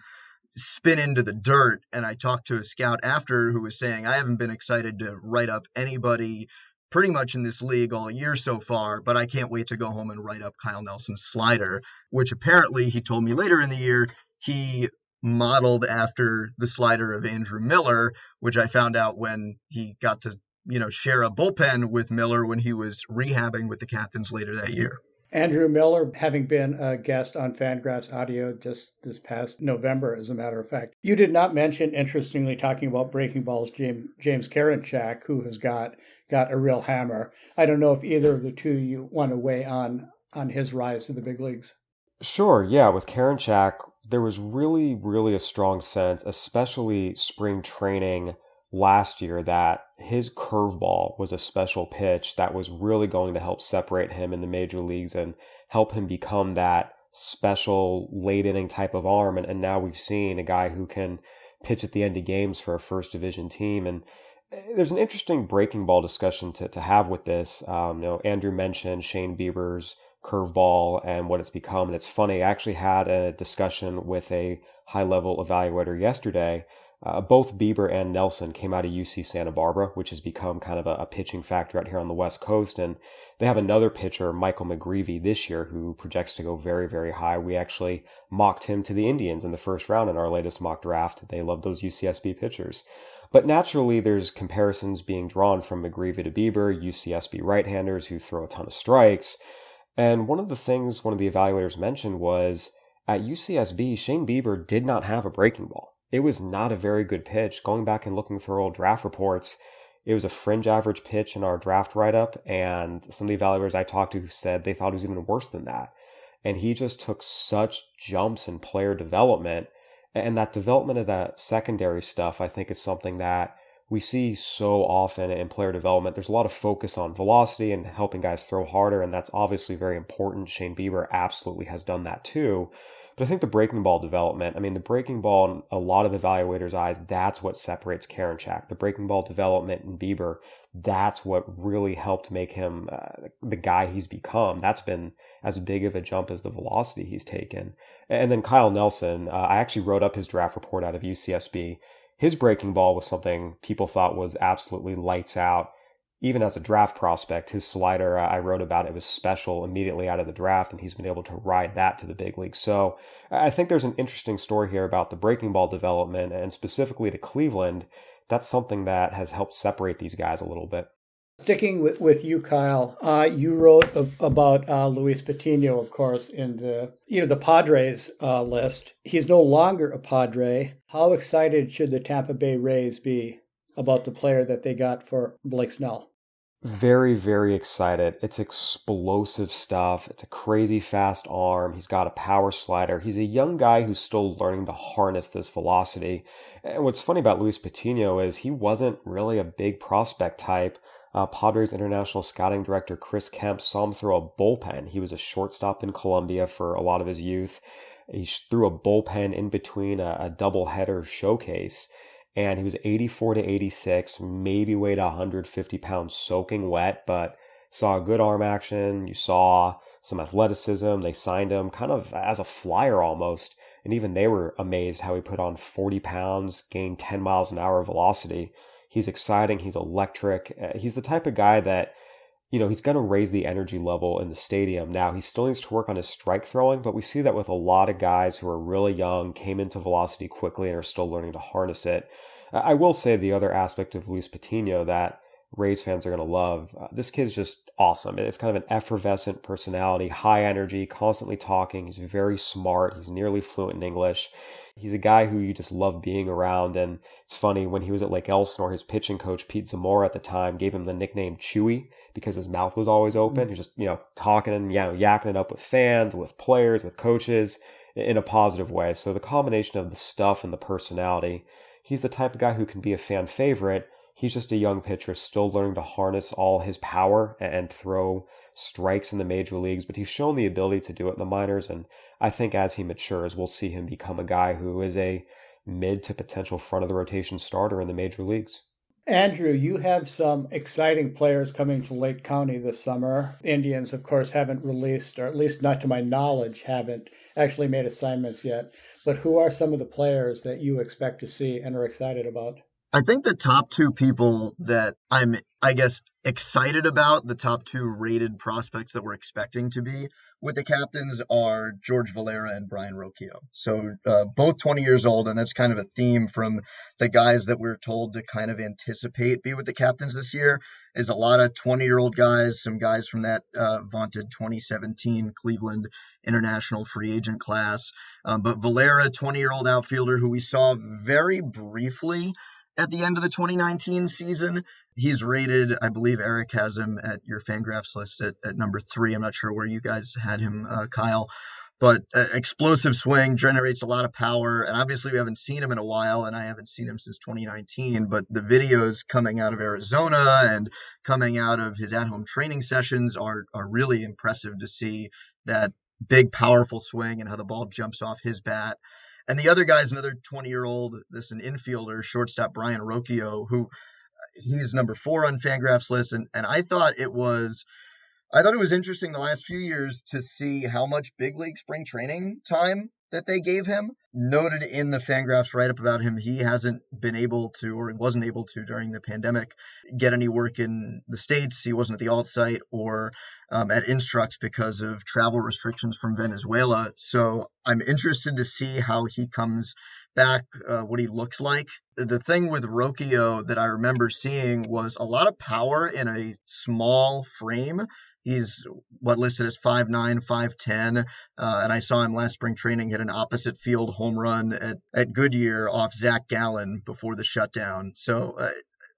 spin into the dirt. And I talked to a scout after who was saying, I haven't been excited to write up anybody pretty much in this league all year so far, but I can't wait to go home and write up Kyle Nelson's slider, which apparently he told me later in the year he modeled after the slider of Andrew Miller, which I found out when he got to, you know, share a bullpen with Miller when he was rehabbing with the Captains later that year. Andrew Miller, having been a guest on Fangraphs Audio just this past November, as a matter of fact. You did not mention, interestingly, talking about breaking balls, James, James Karinchak, who has got got a real hammer. I don't know if either of the two you want to weigh on on his rise to the big leagues. Sure, yeah. With Karinchak, there was really, really a strong sense, especially spring training, last year that his curveball was a special pitch that was really going to help separate him in the major leagues and help him become that special late inning type of arm. And, and now we've seen a guy who can pitch at the end of games for a first division team. And eh, there's an interesting breaking ball discussion to, to have with this. Um, you know, Andrew mentioned Shane Bieber's curveball and what it's become. And it's funny, I actually had a discussion with a high level evaluator yesterday uh, both Bieber and Nelson came out of UC Santa Barbara, which has become kind of a, a, pitching factor out here on the West Coast. And they have another pitcher, Michael McGreevy, this year, who projects to go very, very high. We actually mocked him to the Indians in the first round in our latest mock draft. They love those UCSB pitchers. But naturally, there's comparisons being drawn from McGreevy to Bieber, UCSB right handers who throw a ton of strikes. And one of the things one of the evaluators mentioned was at UCSB, Shane Bieber did not have a breaking ball it was not a very good pitch. Going back and looking through old draft reports, it was a fringe average pitch in our draft write up, and some of the evaluators I talked to said they thought it was even worse than that. And he just took such jumps in player development. And that development of that secondary stuff, I think, is something that we see so often in player development. There's a lot of focus on velocity and helping guys throw harder, and that's obviously very important. Shane Bieber absolutely has done that too. But I think the breaking ball development, I mean, the breaking ball in a lot of evaluators' eyes, that's what separates Karinchak. The breaking ball development in Bieber, that's what really helped make him uh, the guy he's become. That's been as big of a jump as the velocity he's taken. And then Kyle Nelson, uh, I actually wrote up his draft report out of UCSB. His breaking ball was something people thought was absolutely lights out even as a draft prospect, his slider, I wrote about it, was special immediately out of the draft, and he's been able to ride that to the big league. So I think there's an interesting story here about the breaking ball development, and specifically to Cleveland. That's something that has helped separate these guys a little bit. Sticking with, with you, Kyle, uh, you wrote about uh, Luis Patino, of course, in the you know the Padres uh, list. He's no longer a Padre. How excited should the Tampa Bay Rays be about the player that they got for Blake Snell? Very, very excited. It's explosive stuff. It's a crazy fast arm. He's got a power slider. He's a young guy who's still learning to harness this velocity. And what's funny about Luis Patino is he wasn't really a big prospect type. Uh, Padres international scouting director Chris Kemp saw him throw a bullpen. He was a shortstop in Colombia for a lot of his youth. He threw a bullpen in between a, a doubleheader showcase and he was 84 to 86, maybe weighed 150 pounds soaking wet, but saw good arm action. You saw some athleticism. They signed him kind of as a flyer almost. And even they were amazed how he put on 40 pounds, gained 10 miles an hour velocity. He's exciting. He's electric. Uh, he's the type of guy that, you know, he's going to raise the energy level in the stadium. Now, he still needs to work on his strike throwing, but we see that with a lot of guys who are really young, came into velocity quickly, and are still learning to harness it. I will say the other aspect of Luis Patino that Rays fans are going to love. Uh, this kid is just awesome. It's kind of an effervescent personality, high energy, constantly talking. He's very smart. He's nearly fluent in English. He's a guy who you just love being around. And it's funny, when he was at Lake Elsinore, his pitching coach, Pete Zamora at the time, gave him the nickname Chewy because his mouth was always open. Mm-hmm. He's just, you know, talking and, you know, yakking it up with fans, with players, with coaches in a positive way. So the combination of the stuff and the personality he's the type of guy who can be a fan favorite. He's just a young pitcher, still learning to harness all his power and throw strikes in the major leagues, but he's shown the ability to do it in the minors. And I think as he matures, we'll see him become a guy who is a mid to potential front of the rotation starter in the major leagues. Andrew, you have some exciting players coming to Lake County this summer. Indians, of course, haven't released, or at least not to my knowledge, haven't actually made assignments yet. But who are some of the players that you expect to see and are excited about? I think the top two people that I'm, I guess, excited about, the top two rated prospects that we're expecting to be with the captains are George Valera and Brian Rocchio. So uh, both 20 years old, and that's kind of a theme from the guys that we're told to kind of anticipate be with the captains this year. Is a lot of 20 year old guys, some guys from that uh, vaunted 2017 Cleveland international free agent class. Um, but Valera, 20 year old outfielder who we saw very briefly at the end of the 2019 season. He's rated, I believe Eric has him at your Fangraphs list at, at number three. I'm not sure where you guys had him, uh, Kyle. but uh, explosive swing generates a lot of power. And obviously, we haven't seen him in a while, and I haven't seen him since 2019. But the videos coming out of Arizona and coming out of his at-home training sessions are are really impressive to see that big, powerful swing and how the ball jumps off his bat. And the other guy is another 20 year old, this an infielder, shortstop Brian Rocchio, who uh, he's number four on Fangraphs list. And, and I thought it was I thought it was interesting the last few years to see how much big league spring training time that they gave him. Noted in the Fangraphs write up about him, he hasn't been able to, or wasn't able to during the pandemic, get any work in the States. He wasn't at the alt site or um, at Instructs because of travel restrictions from Venezuela. So I'm interested to see how he comes back, uh, what he looks like. The thing with Rocchio that I remember seeing was a lot of power in a small frame He's what listed as 5'9, 5'10. Uh, and I saw him last spring training hit an opposite field home run at, at Goodyear off Zach Gallen before the shutdown. So uh,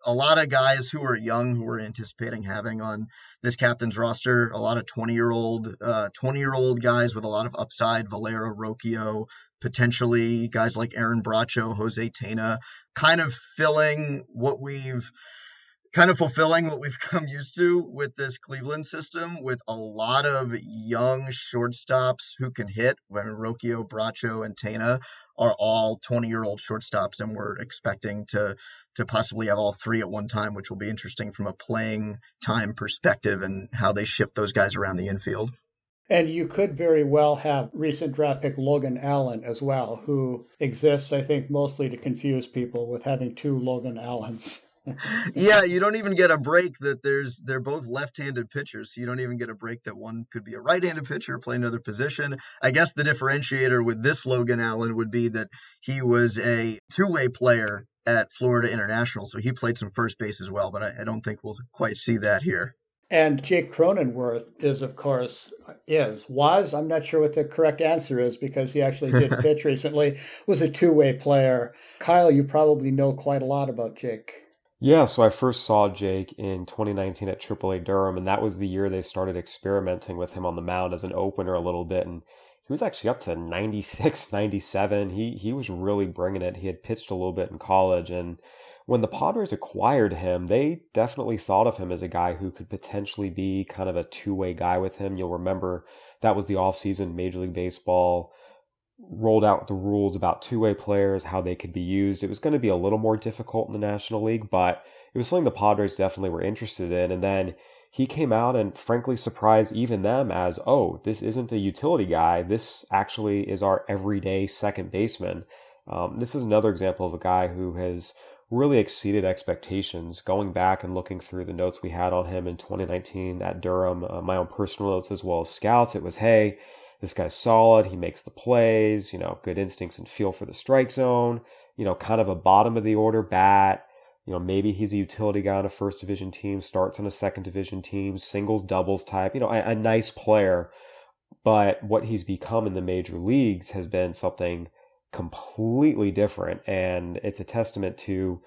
a lot of guys who are young who are anticipating having on this captain's roster, a lot of 20 year old, uh, 20 year old guys with a lot of upside, Valera, Rocchio, potentially guys like Aaron Bracho, Jose Tena, kind of filling what we've kind of fulfilling what we've *laughs* come used to with this Cleveland system with a lot of young shortstops who can hit when Rocchio, Bracho, and Tena are all 20 year old shortstops and we're expecting to to possibly have all three at one time which will be interesting from a playing time perspective and how they shift those guys around the infield. And you could very well have recent draft pick Logan Allen as well, who exists, I think, mostly to confuse people with having two Logan Allens *laughs* yeah, you don't even get a break that there's they're both left-handed pitchers. So you don't even get a break that one could be a right-handed pitcher, play another position. I guess the differentiator with this Logan Allen would be that he was a two-way player at Florida International, so he played some first base as well. But I, I don't think we'll quite see that here. And Jake Cronenworth is, of course, is was I'm not sure what the correct answer is because he actually did *laughs* pitch recently. Was a two-way player. Kyle, you probably know quite a lot about Jake. Yeah, so I first saw Jake in 2019 at AAA Durham, and that was the year they started experimenting with him on the mound as an opener a little bit. And he was actually up to 96, *laughs* 97. He he was really bringing it. He had pitched a little bit in college, and when the Padres acquired him, they definitely thought of him as a guy who could potentially be kind of a two way guy with him. You'll remember that was the offseason Major League Baseball rolled out the rules about two way players, how they could be used. It was going to be a little more difficult in the National League, but it was something the Padres definitely were interested in. And then he came out and frankly surprised even them as, oh, this isn't a utility guy. This actually is our everyday second baseman. Um, this is another example of a guy who has really exceeded expectations. Going back and looking through the notes we had on him in 2019 at Durham, uh, my own personal notes as well as scouts, it was, hey, this guy's solid. He makes the plays, you know, good instincts and feel for the strike zone, you know, kind of a bottom of the order bat. You know, maybe he's a utility guy on a first division team, starts on a second division team, singles, doubles type, you know, a, a nice player. But what he's become in the major leagues has been something completely different. And it's a testament to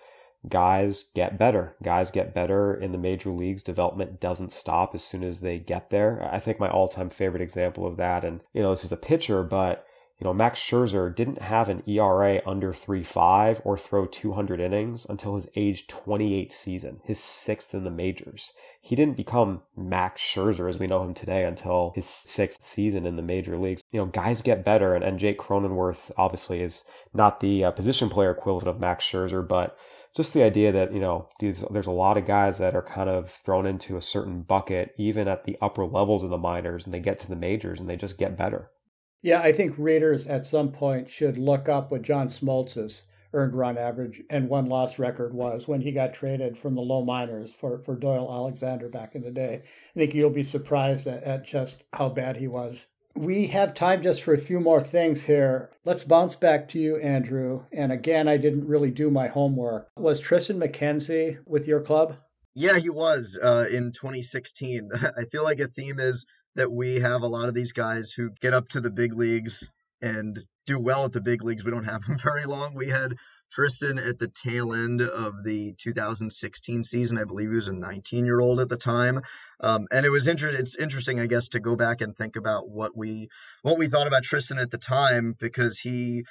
guys get better. Guys get better in the major leagues. Development doesn't stop as soon as they get there. I think my all time favorite example of that, and you know, this is a pitcher, but you know, Max Scherzer didn't have an ERA under 3.5 or throw 200 innings until his age 28 season, his sixth in the majors. He didn't become Max Scherzer as we know him today until his sixth season in the major leagues. You know, guys get better, and, and Jake Cronenworth obviously is not the uh, position player equivalent of Max Scherzer, but just the idea that you know these there's a lot of guys that are kind of thrown into a certain bucket even at the upper levels of the minors and they get to the majors and they just get better. Yeah i think readers at some point should look up what john smoltz's earned run average and one loss record was when he got traded from the low minors for, for doyle alexander back in the day. I think you'll be surprised at, at just how bad he was we have time just for a few more things here. Let's bounce back to you, Andrew. And again, I didn't really do my homework. Was Triston McKenzie with your club? Yeah, he was uh, in 2016. *laughs* I feel like a theme is that we have a lot of these guys who get up to the big leagues and do well at the big leagues. We don't have *laughs* them very long. We had Triston at the tail end of the 2016 season. I believe he was a 19 year old at the time, um, and it was interesting. It's interesting, I guess, to go back and think about what we what we thought about Triston at the time because he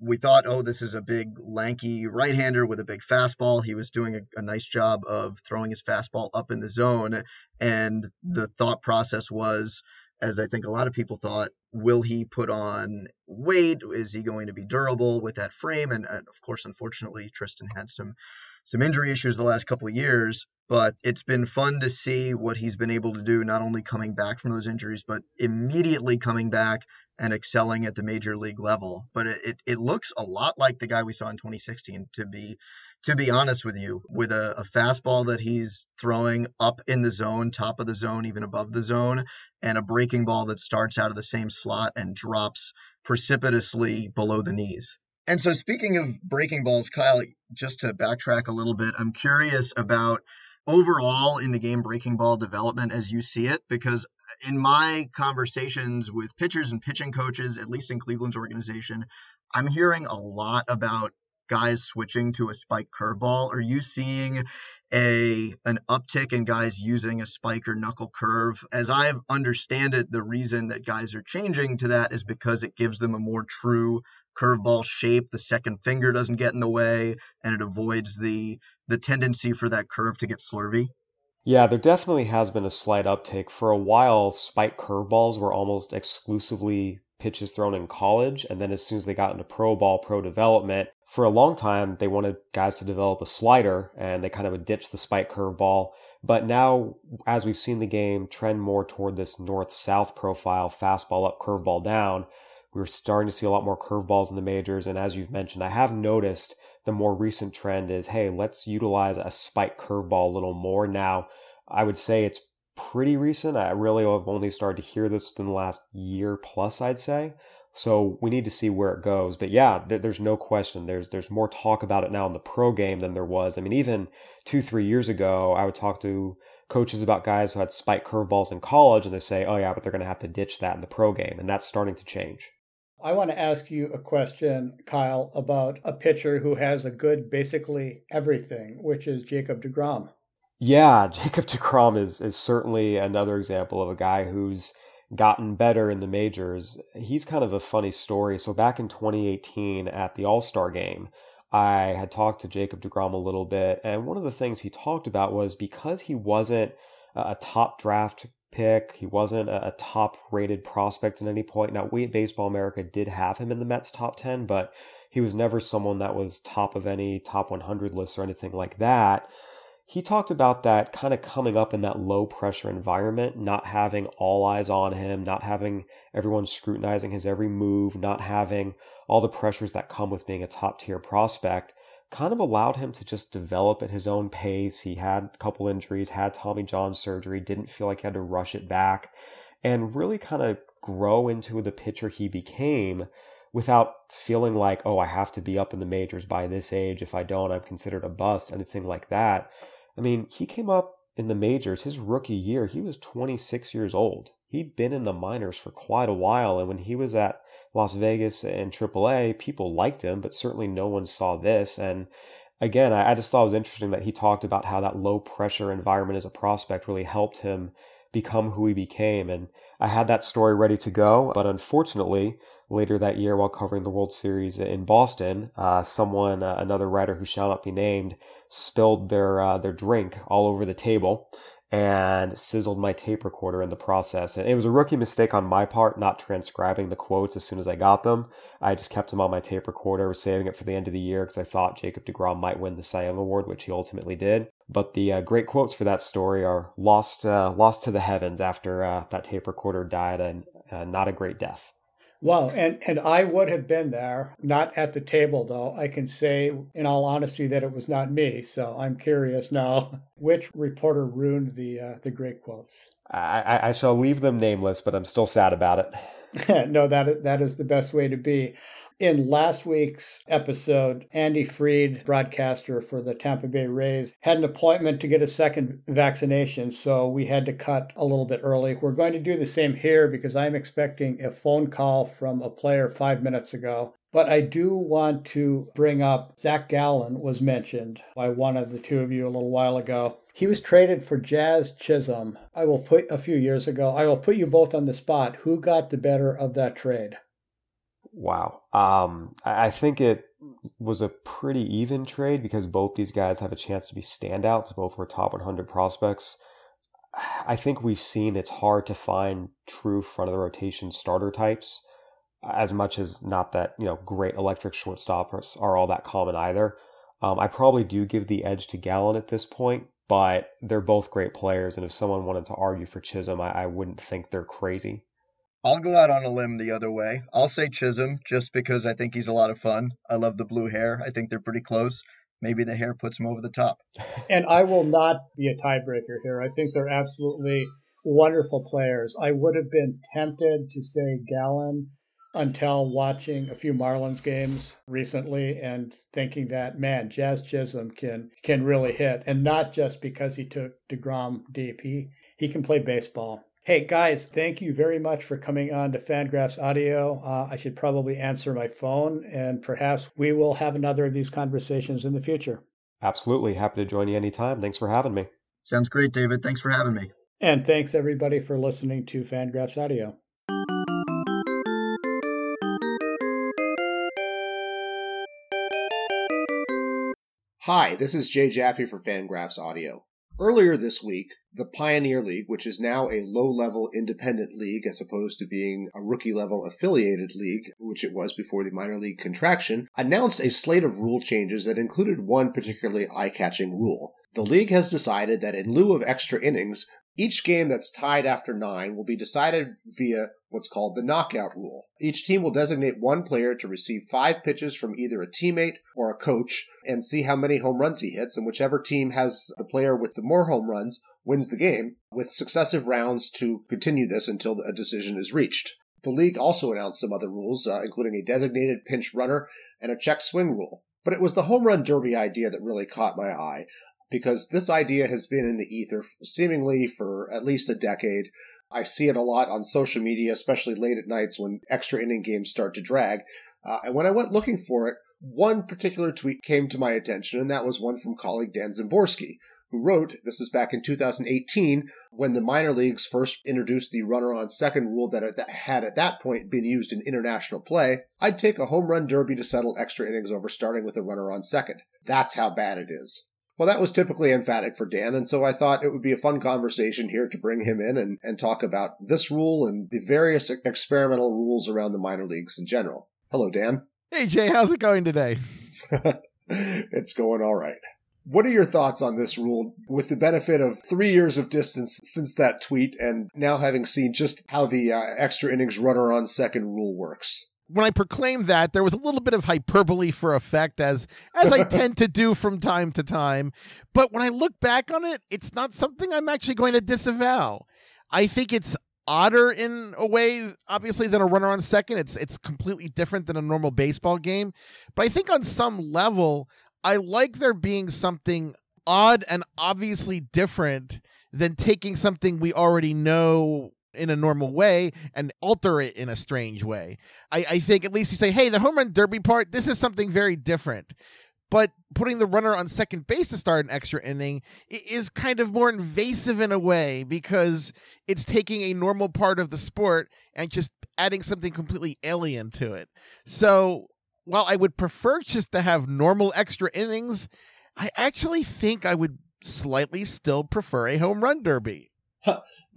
we thought, oh, this is a big, lanky right hander with a big fastball. He was doing a, a, nice job of throwing his fastball up in the zone. And the thought process was, as I think a lot of people thought, will he put on weight? Is he going to be durable with that frame? And, and of course, unfortunately, Triston had some some injury issues the last couple of years, but it's been fun to see what he's been able to do, not only coming back from those injuries, but immediately coming back and excelling at the major league level. But it, it, it, looks a lot like the guy we saw in 2016, to be to be honest with you, with a, a fastball that he's throwing up in the zone, top of the zone, even above the zone, and a breaking ball that starts out of the same slot and drops precipitously below the knees. And so, speaking of breaking balls, Kyle, just to backtrack a little bit, I'm curious about overall in the game breaking ball development as you see it, because in my conversations with pitchers and pitching coaches, at least in Cleveland's organization, I'm hearing a lot about guys switching to a spike curveball. Are you seeing a an uptick in guys using a spike or knuckle curve? As I understand it, the reason that guys are changing to that is because it gives them a more true curveball shape. The second finger doesn't get in the way, and it avoids the the tendency for that curve to get slurvy. Yeah, there definitely has been a slight uptick. For a while, spike curveballs were almost exclusively pitches thrown in college. And then as soon as they got into pro ball, pro development, for a long time, they wanted guys to develop a slider and they kind of ditched the spike curveball. But now, as we've seen the game trend more toward this north south profile, fastball up, curveball down, we're starting to see a lot more curveballs in the majors. And as you've mentioned, I have noticed the more recent trend is hey, let's utilize a spike curveball a little more. Now, I would say it's pretty recent. I really have only started to hear this within the last year plus, I'd say. So we need to see where it goes. But yeah, th- there's no question. There's there's more talk about it now in the pro game than there was. I mean, even two three years ago, I would talk to coaches about guys who had spike curveballs in college, and they say, "Oh yeah, but they're going to have to ditch that in the pro game," and that's starting to change. I want to ask you a question, Kyle, about a pitcher who has a good basically everything, which is Jacob DeGrom. Yeah, *laughs* Jacob DeGrom is is certainly another example of a guy who's gotten better in the majors. He's kind of a funny story. So back in 2018 at the All-Star game, I had talked to Jacob DeGrom a little bit, and one of the things he talked about was because he wasn't a top draft pick, he wasn't a top rated prospect at any point. Now, we at Baseball America did have him in the Mets top 10, but he was never someone that was top of any top 100 lists or anything like that he talked about that kind of coming up in that low pressure environment, not having all eyes on him, not having everyone scrutinizing his every move, not having all the pressures that come with being a top tier prospect, kind of allowed him to just develop at his own pace. He had a couple injuries, had Tommy John surgery, didn't feel like he had to rush it back, and really kind of grow into the pitcher he became without feeling like, oh, I have to be up in the majors by this age. If I don't, I'm considered a bust, anything like that. I mean, he came up in the majors his rookie year. He was 26 years old. He'd been in the minors for quite a while. And when he was at Las Vegas and AAA, people liked him, but certainly no one saw this. And again, I, just thought it was interesting that he talked about how that low pressure environment as a prospect really helped him become who he became. And I had that story ready to go, but unfortunately, later that year while covering the World Series in Boston, uh, someone, uh, another writer who shall not be named, spilled their uh, their drink all over the table and sizzled my tape recorder in the process. And it was a rookie mistake on my part not transcribing the quotes as soon as I got them. I just kept them on my tape recorder, saving it for the end of the year because I thought Jacob DeGrom might win the Cy Young Award, which he ultimately did. But the uh, great quotes for that story are lost uh, lost to the heavens after uh, that tape recorder died, and uh, not a great death. Wow, and and I would have been there, not at the table though. I can say in all honesty that it was not me. So I'm curious now *laughs* which reporter ruined the uh, the great quotes. I, I shall leave them nameless, but I'm still sad about it. *laughs* no, that that is the best way to be. In last week's episode, Andy Freed, broadcaster for the Tampa Bay Rays, had an appointment to get a second vaccination, so we had to cut a little bit early. We're going to do the same here because I'm expecting a phone call from a player five minutes ago. But I do want to bring up Zach Gallen was mentioned by one of the two of you a little while ago. He was traded for Jazz Chisholm. I will put a few years ago. I will put you both on the spot. Who got the better of that trade? Wow. Um, I think it was a pretty even trade because both these guys have a chance to be standouts. Both were top 100 prospects. I think we've seen it's hard to find true front of the rotation starter types as much as not that, you know, great electric shortstoppers are all that common either. Um, I probably do give the edge to Gallen at this point, but they're both great players. And if someone wanted to argue for Chisholm, I, I wouldn't think they're crazy. I'll go out on a limb the other way. I'll say Chisholm just because I think he's a lot of fun. I love the blue hair. I think they're pretty close. Maybe the hair puts him over the top. *laughs* And I will not be a tiebreaker here. I think they're absolutely wonderful players. I would have been tempted to say Gallen until watching a few Marlins games recently and thinking that man, Jazz Chisholm can can really hit, and not just because he took Degrom. He he can play baseball. Hey guys, thank you very much for coming on to Fangraphs Audio. Uh, I should probably answer my phone, and perhaps we will have another of these conversations in the future. Absolutely. Happy to join you anytime. Thanks for having me. Sounds great, David. Thanks for having me. And thanks everybody for listening to Fangraphs Audio. Hi, this is Jay Jaffe for Fangraphs Audio. Earlier this week, the Pioneer League, which is now a low level independent league as opposed to being a rookie level affiliated league, which it was before the minor league contraction, announced a slate of rule changes that included one particularly eye catching rule. The league has decided that in lieu of extra innings, each game that's tied after nine will be decided via what's called the knockout rule. Each team will designate one player to receive five pitches from either a teammate or a coach and see how many home runs he hits, and whichever team has the player with the more home runs wins the game, with successive rounds to continue this until a decision is reached. The league also announced some other rules, uh, including a designated pinch runner and a check swing rule. But it was the home run derby idea that really caught my eye because this idea has been in the ether seemingly for at least a decade. I see it a lot on social media, especially late at nights when extra inning games start to drag. Uh, and when I went looking for it, one particular tweet came to my attention, and that was one from colleague Dan Szymborski, who wrote, this is back in 2018, when the minor leagues first introduced the runner on second rule that had at that point been used in international play, I'd take a home run derby to settle extra innings over starting with a runner on second. That's how bad it is. Well, that was typically emphatic for Dan, and so I thought it would be a fun conversation here to bring him in and, and talk about this rule and the various experimental rules around the minor leagues in general. Hello, Dan. Hey, Jay, how's it going today? *laughs* it's going all right. What are your thoughts on this rule with the benefit of three years of distance since that tweet and now having seen just how the uh, extra innings runner on second rule works? when I proclaimed that, there was a little bit of hyperbole for effect, as as I *laughs* tend to do from time to time. But when I look back on it, it's not something I'm actually going to disavow. I think it's odder in a way, obviously, than a runner on second. It's it's completely different than a normal baseball game. But I think on some level, I like there being something odd and obviously different than taking something we already know in a normal way and alter it in a strange way. I, I think at least you say, hey, the home run derby part, this is something very different. But putting the runner on second base to start an extra inning is kind of more invasive in a way because it's taking a normal part of the sport and just adding something completely alien to it. So while I would prefer just to have normal extra innings, I actually think I would slightly still prefer a home run derby.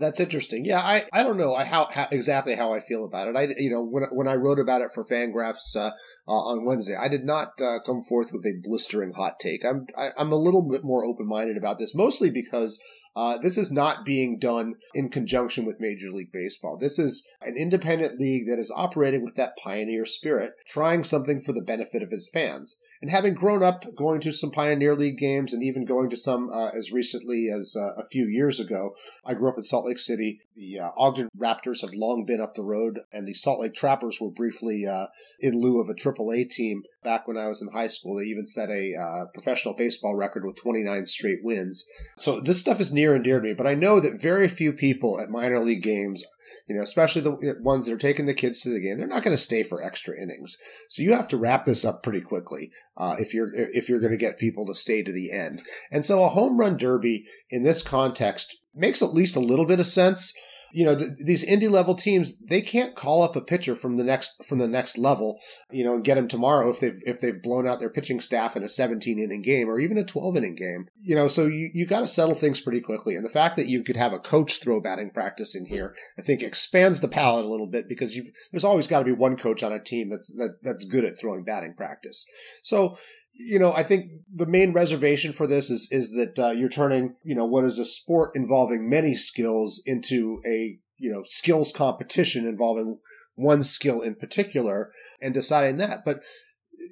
That's interesting. Yeah, I, I don't know how, how, exactly how I feel about it. I you know when when I wrote about it for Fangraphs uh, uh, on Wednesday, I did not uh, come forth with a blistering hot take. I'm I, am i am a little bit more open minded about this, mostly because uh, this is not being done in conjunction with Major League Baseball. This is an independent league that is operating with that pioneer spirit, trying something for the benefit of its fans. And having grown up going to some Pioneer League games and even going to some uh, as recently as uh, a few years ago, I grew up in Salt Lake City. The uh, Ogden Raptors have long been up the road, and the Salt Lake Trappers were briefly uh, in lieu of a AAA team back when I was in high school. They even set a uh, professional baseball record with 29 straight wins. So this stuff is near and dear to me, but I know that very few people at minor league games you know, especially the ones that are taking the kids to the game, they're not going to stay for extra innings. So you have to wrap this up pretty quickly uh, if you're if you're going to get people to stay to the end. And so a home run derby in this context makes at least a little bit of sense you know, the, these indie level teams, they can't call up a pitcher from the next from the next level, you know, and get him tomorrow if they've if they've blown out their pitching staff in a 17 inning game or even a 12 inning game. You know, so you you got to settle things pretty quickly. And the fact that you could have a coach throw batting practice in here, I think expands the palette a little bit because you've there's always got to be one coach on a team that's that, that's good at throwing batting practice. So you know, I think the main reservation for this is is that uh, you're turning, you know, what is a sport involving many skills into a you know skills competition involving one skill in particular, and deciding that. But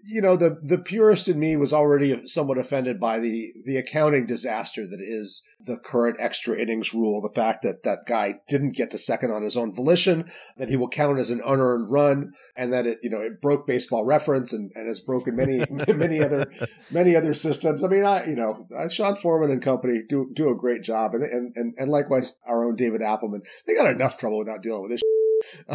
you know, the the purist in me was already somewhat offended by the the accounting disaster that is the current extra innings rule. The fact that that guy didn't get to second on his own volition, that he will count as an unearned run, and that it you know it broke baseball reference and, and has broken many *laughs* many other many other systems. I mean, I you know uh, Sean Foreman and company do do a great job, and and and, and likewise our own David Appelman. They got enough trouble without dealing with this.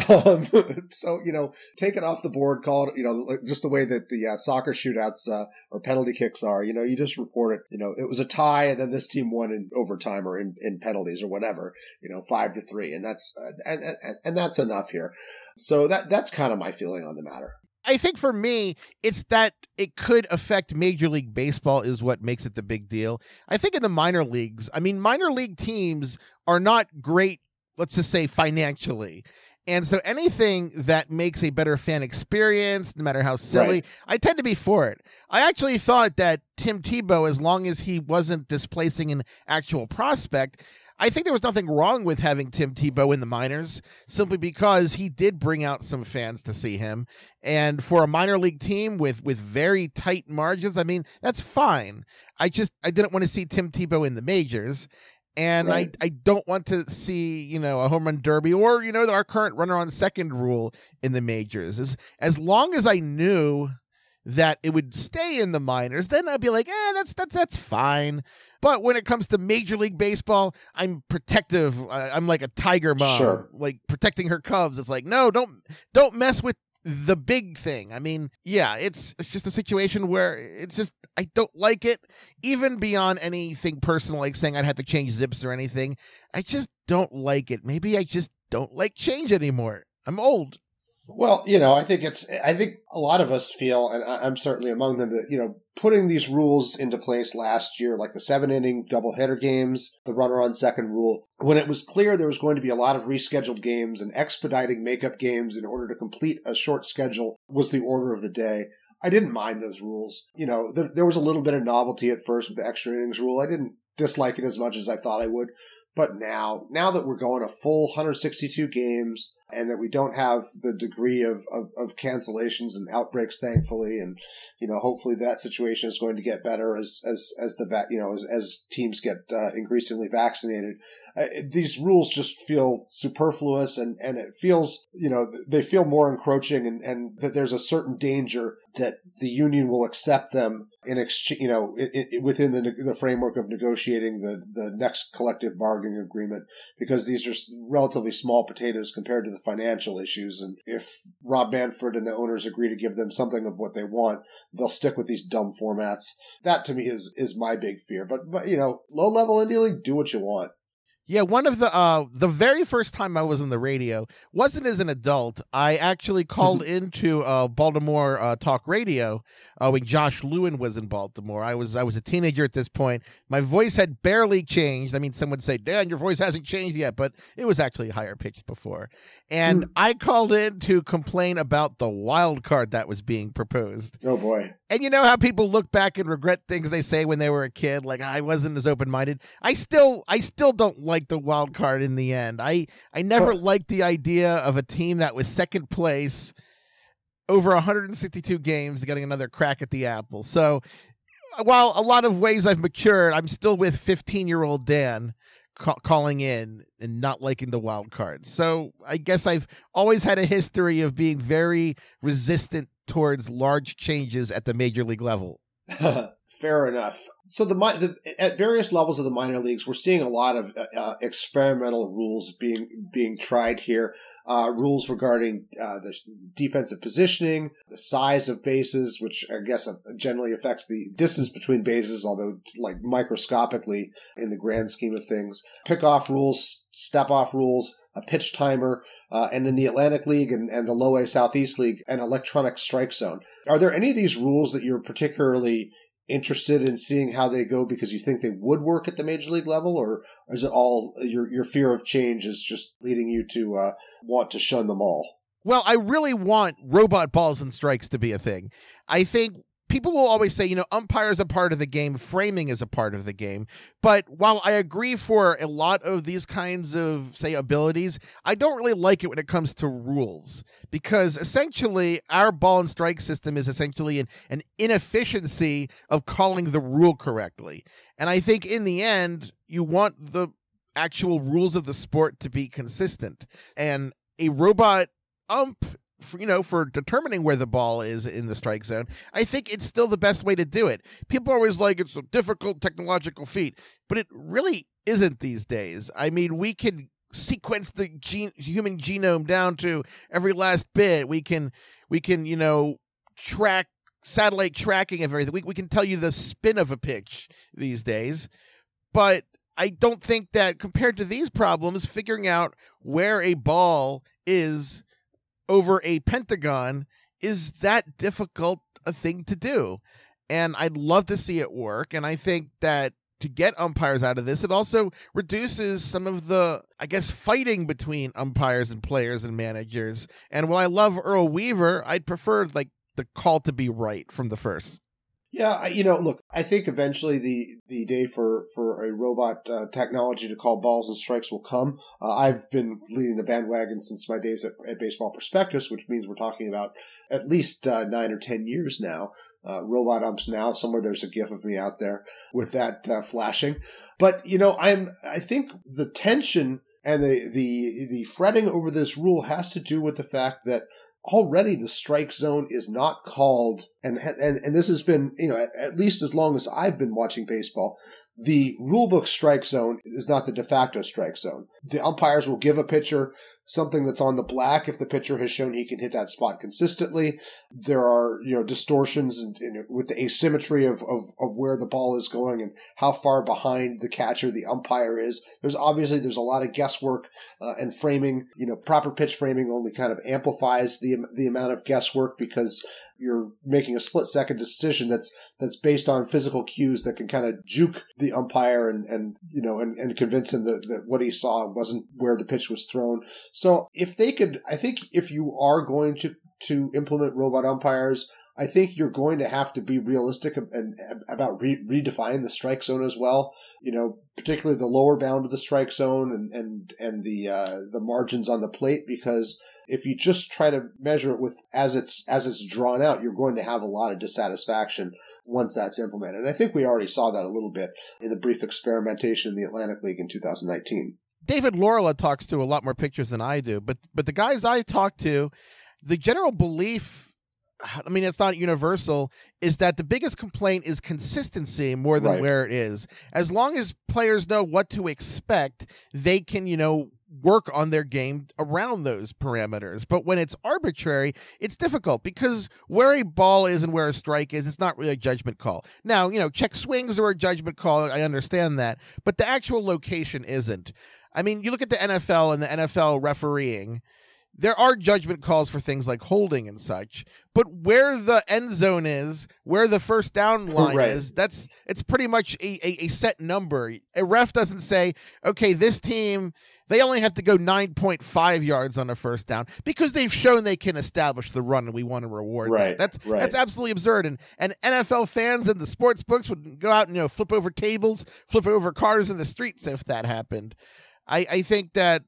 Um, *laughs* so you know, take it off the board. Call it you know just the way that the uh, soccer shootouts uh, or penalty kicks are. You know, you just report it. You know, it was a tie, and then this team won in overtime or in, in penalties or whatever. You know, five to three, and that's uh, and, and and that's enough here. So that that's kind of my feeling on the matter. I think for me, it's that it could affect Major League Baseball is what makes it the big deal. I think in the minor leagues, I mean, minor league teams are not great, let's just say financially. And so anything that makes a better fan experience, no matter how silly, right. I tend to be for it. I actually thought that Tim Tebow, as long as he wasn't displacing an actual prospect, I think there was nothing wrong with having Tim Tebow in the minors simply because he did bring out some fans to see him. And for a minor league team with with very tight margins, I mean, that's fine. I just I didn't want to see Tim Tebow in the majors and right. I, I don't want to see you know a home run derby or you know our current runner on second rule in the majors as as long as I knew that it would stay in the minors then I'd be like eh that's that's that's fine but when it comes to major league baseball I'm protective I'm like a tiger mom sure. like protecting her cubs it's like no don't don't mess with the big thing. I mean, yeah, it's it's just a situation where it's just I don't like it, even beyond anything personal, like saying I'd have to change zips or anything. I just don't like it. Maybe I just don't like change anymore. I'm old. Well, you know, I think it's, I think a lot of us feel, and I'm certainly among them, that, you know, putting these rules into place last year, like the seven inning doubleheader games, the runner on second rule, when it was clear there was going to be a lot of rescheduled games and expediting makeup games in order to complete a short schedule was the order of the day. I didn't mind those rules. You know, there, there was a little bit of novelty at first with the extra innings rule. I didn't dislike it as much as I thought I would. But now, now that we're going a full 162 games and that we don't have the degree of, of, of, cancellations and outbreaks, thankfully, and, you know, hopefully that situation is going to get better as, as, as the, va- you know, as, as teams get uh, increasingly vaccinated these rules just feel superfluous and, and it feels, you know, they feel more encroaching and, and that there's a certain danger that the union will accept them in exchange, you know, it, it, within the, the framework of negotiating the, the next collective bargaining agreement, because these are relatively small potatoes compared to the financial issues. And if Rob Manfred and the owners agree to give them something of what they want, they'll stick with these dumb formats. That to me is, is my big fear. But, but, you know, low level indie league, do what you want. Yeah, one of the uh the very first time I was on the radio wasn't as an adult. I actually *laughs* called into uh Baltimore uh, talk radio uh, when Josh Lewin was in Baltimore. I was I was a teenager at this point. My voice had barely changed. I mean, some would say, "Dan, your voice hasn't changed yet," but it was actually higher pitched before. And mm. I called in to complain about the wild card that was being proposed. Oh boy! And you know how people look back and regret things they say when they were a kid, like I wasn't as open minded. I still I still don't like the wild card in the end. I I never liked the idea of a team that was second place over 162 games getting another crack at the apple. So while a lot of ways I've matured, I'm still with 15 year old Dan ca- calling in and not liking the wild card. So I guess I've always had a history of being very resistant towards large changes at the major league level. *laughs* Fair enough. So the, the at various levels of the minor leagues, we're seeing a lot of uh, uh, experimental rules being being tried here. Uh, rules regarding uh, the defensive positioning, the size of bases, which I guess uh, generally affects the distance between bases, although like microscopically in the grand scheme of things. Pickoff rules, step off rules, a pitch timer, uh, and in the Atlantic League and, and the Low A Southeast League, an electronic strike zone. Are there any of these rules that you're particularly interested in seeing how they go because you think they would work at the major league level, or is it all your your fear of change is just leading you to uh, want to shun them all? Well, I really want robot balls and strikes to be a thing. I think people will always say, you know, umpires are a part of the game, framing is a part of the game. But while I agree for a lot of these kinds of, say, abilities, I don't really like it when it comes to rules because essentially our ball and strike system is essentially an, an inefficiency of calling the rule correctly. And I think in the end, you want the actual rules of the sport to be consistent. And a robot ump for, you know, for determining where the ball is in the strike zone, I think it's still the best way to do it. People are always like it's a difficult technological feat, but it really isn't these days. I mean, we can sequence the gene, human genome down to every last bit. We can, we can, you know, track satellite tracking of everything. We, we can tell you the spin of a pitch these days, but I don't think that compared to these problems, figuring out where a ball is over a pentagon is that difficult a thing to do. And I'd love to see it work. And I think that to get umpires out of this, it also reduces some of the, I guess, fighting between umpires and players and managers. And while I love Earl Weaver, I'd prefer like the call to be right from the first. Yeah, you know, look, I think eventually the the day for for a robot uh, technology to call balls and strikes will come. Uh, I've been leading the bandwagon since my days at, at, Baseball Prospectus, which means we're talking about at least uh, nine or ten years now. Uh, robot umps now. Somewhere there's a gif of me out there with that uh, flashing. But you know, I'm I think the tension and the the the fretting over this rule has to do with the fact that already the strike zone is not called, and and and this has been you know at, at least as long as I've been watching baseball. The rulebook strike zone is not the de facto strike zone. The umpires will give a pitcher something that's on the black if the pitcher has shown he can hit that spot consistently. There are, you know, distortions with the asymmetry of, of, of where the ball is going and how far behind the catcher the umpire is. There's obviously, there's a lot of guesswork uh, and framing, you know, proper pitch framing only kind of amplifies the, the amount of guesswork because you're making a split second decision that's that's based on physical cues that can kind of juke the umpire and and you know and, and convince him that, that what he saw wasn't where the pitch was thrown. So if they could, I think if you are going to to implement robot umpires, I think you're going to have to be realistic and, about re- redefining the strike zone as well. You know, particularly the lower bound of the strike zone and and and the uh, the margins on the plate because if you just try to measure it with as it's as it's drawn out, you're going to have a lot of dissatisfaction once that's implemented. And I think we already saw that a little bit in the brief experimentation in the Atlantic League in 2019. David Laurila talks to a lot more pictures than I do, but but the guys I talk to, the general belief I mean, it's not universal, is that the biggest complaint is consistency more than right. where it is. As long as players know what to expect, they can, you know, work on their game around those parameters. But when it's arbitrary, it's difficult because where a ball is and where a strike is, it's not really a judgment call. Now, you know, check swings are a judgment call. I understand that. But the actual location isn't. I mean, you look at the NFL and the NFL refereeing there are judgment calls for things like holding and such, but where the end zone is, where the first down *laughs* line right. is, that's it's pretty much a, a, a, set number. A ref doesn't say, okay, this team they only have to go 9.5 yards on a first down because they've shown they can establish the run and we want to reward right. that. That's right. that's absolutely absurd. And and NFL fans and the sports books would go out and you know flip over tables, flip over cars in the streets if that happened. I, I think that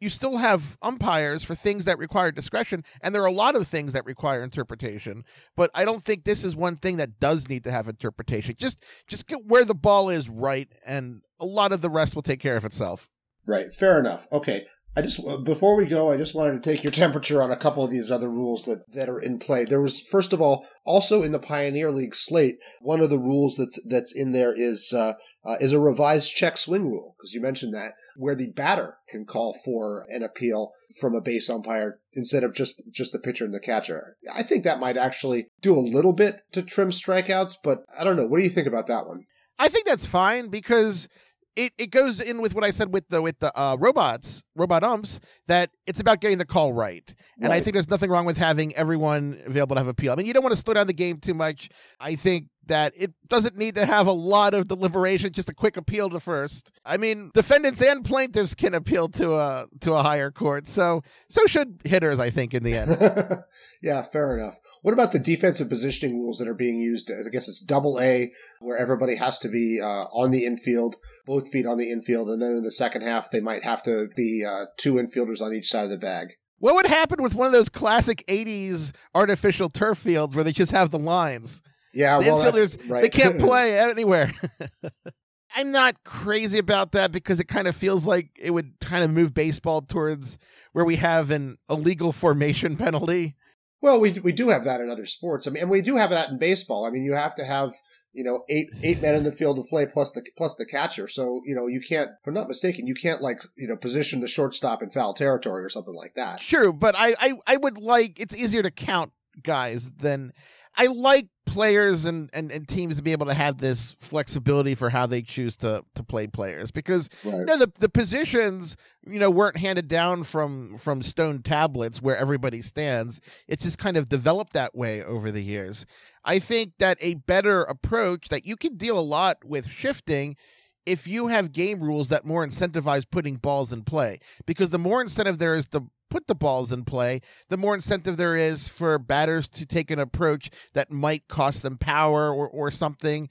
you still have umpires for things that require discretion and there are a lot of things that require interpretation but i don't think this is one thing that does need to have interpretation. Just just get where the ball is right and a lot of the rest will take care of itself. Right fair enough. Okay I just before we go, I just wanted to take your temperature on a couple of these other rules that that are in play. There was first of all, also in the Pioneer League slate, one of the rules that's that's in there is uh, uh, is a revised check swing rule because you mentioned that where the batter can call for an appeal from a base umpire instead of just just the pitcher and the catcher. I think that might actually do a little bit to trim strikeouts, but I don't know. What do you think about that one? I think that's fine because it, it goes in with what I said with the with the uh, robots, robot umps, that it's about getting the call right. And Right. I think there's nothing wrong with having everyone available to have appeal. I mean, you don't want to slow down the game too much. I think that it doesn't need to have a lot of deliberation, just a quick appeal to first. I mean, defendants and plaintiffs can appeal to a to a higher court. So so should hitters, I think, in the end. *laughs* yeah, fair enough. What about the defensive positioning rules that are being used? I guess it's double A, where everybody has to be uh, on the infield, both feet on the infield, and then in the second half they might have to be uh, two infielders on each side of the bag. what would happen with one of those classic 80s artificial turf fields where they just have the lines? Yeah, the well, infielders right. they can't *laughs* play anywhere. *laughs* I'm not crazy about that because it kind of feels like it would kind of move baseball towards where we have an illegal formation *laughs* penalty. Well, we we do have that in other sports. I mean, and we do have that in baseball. I mean, you have to have you know eight eight men in the field to play plus the plus the catcher. So you know you can't, if I'm not mistaken, you can't like you know position the shortstop in foul territory or something like that. Sure, but I, I I would like it's easier to count guys than I like players and, and, and teams to be able to have this flexibility for how they choose to to play players because Right. you know the the positions you know weren't handed down from from stone tablets where everybody stands it's just kind of developed that way over the years i think that a better approach that you can deal a lot with shifting if you have game rules that more incentivize putting balls in play because the more incentive there is to put the balls in play the more incentive there is for batters to take an approach that might cost them power or, or something.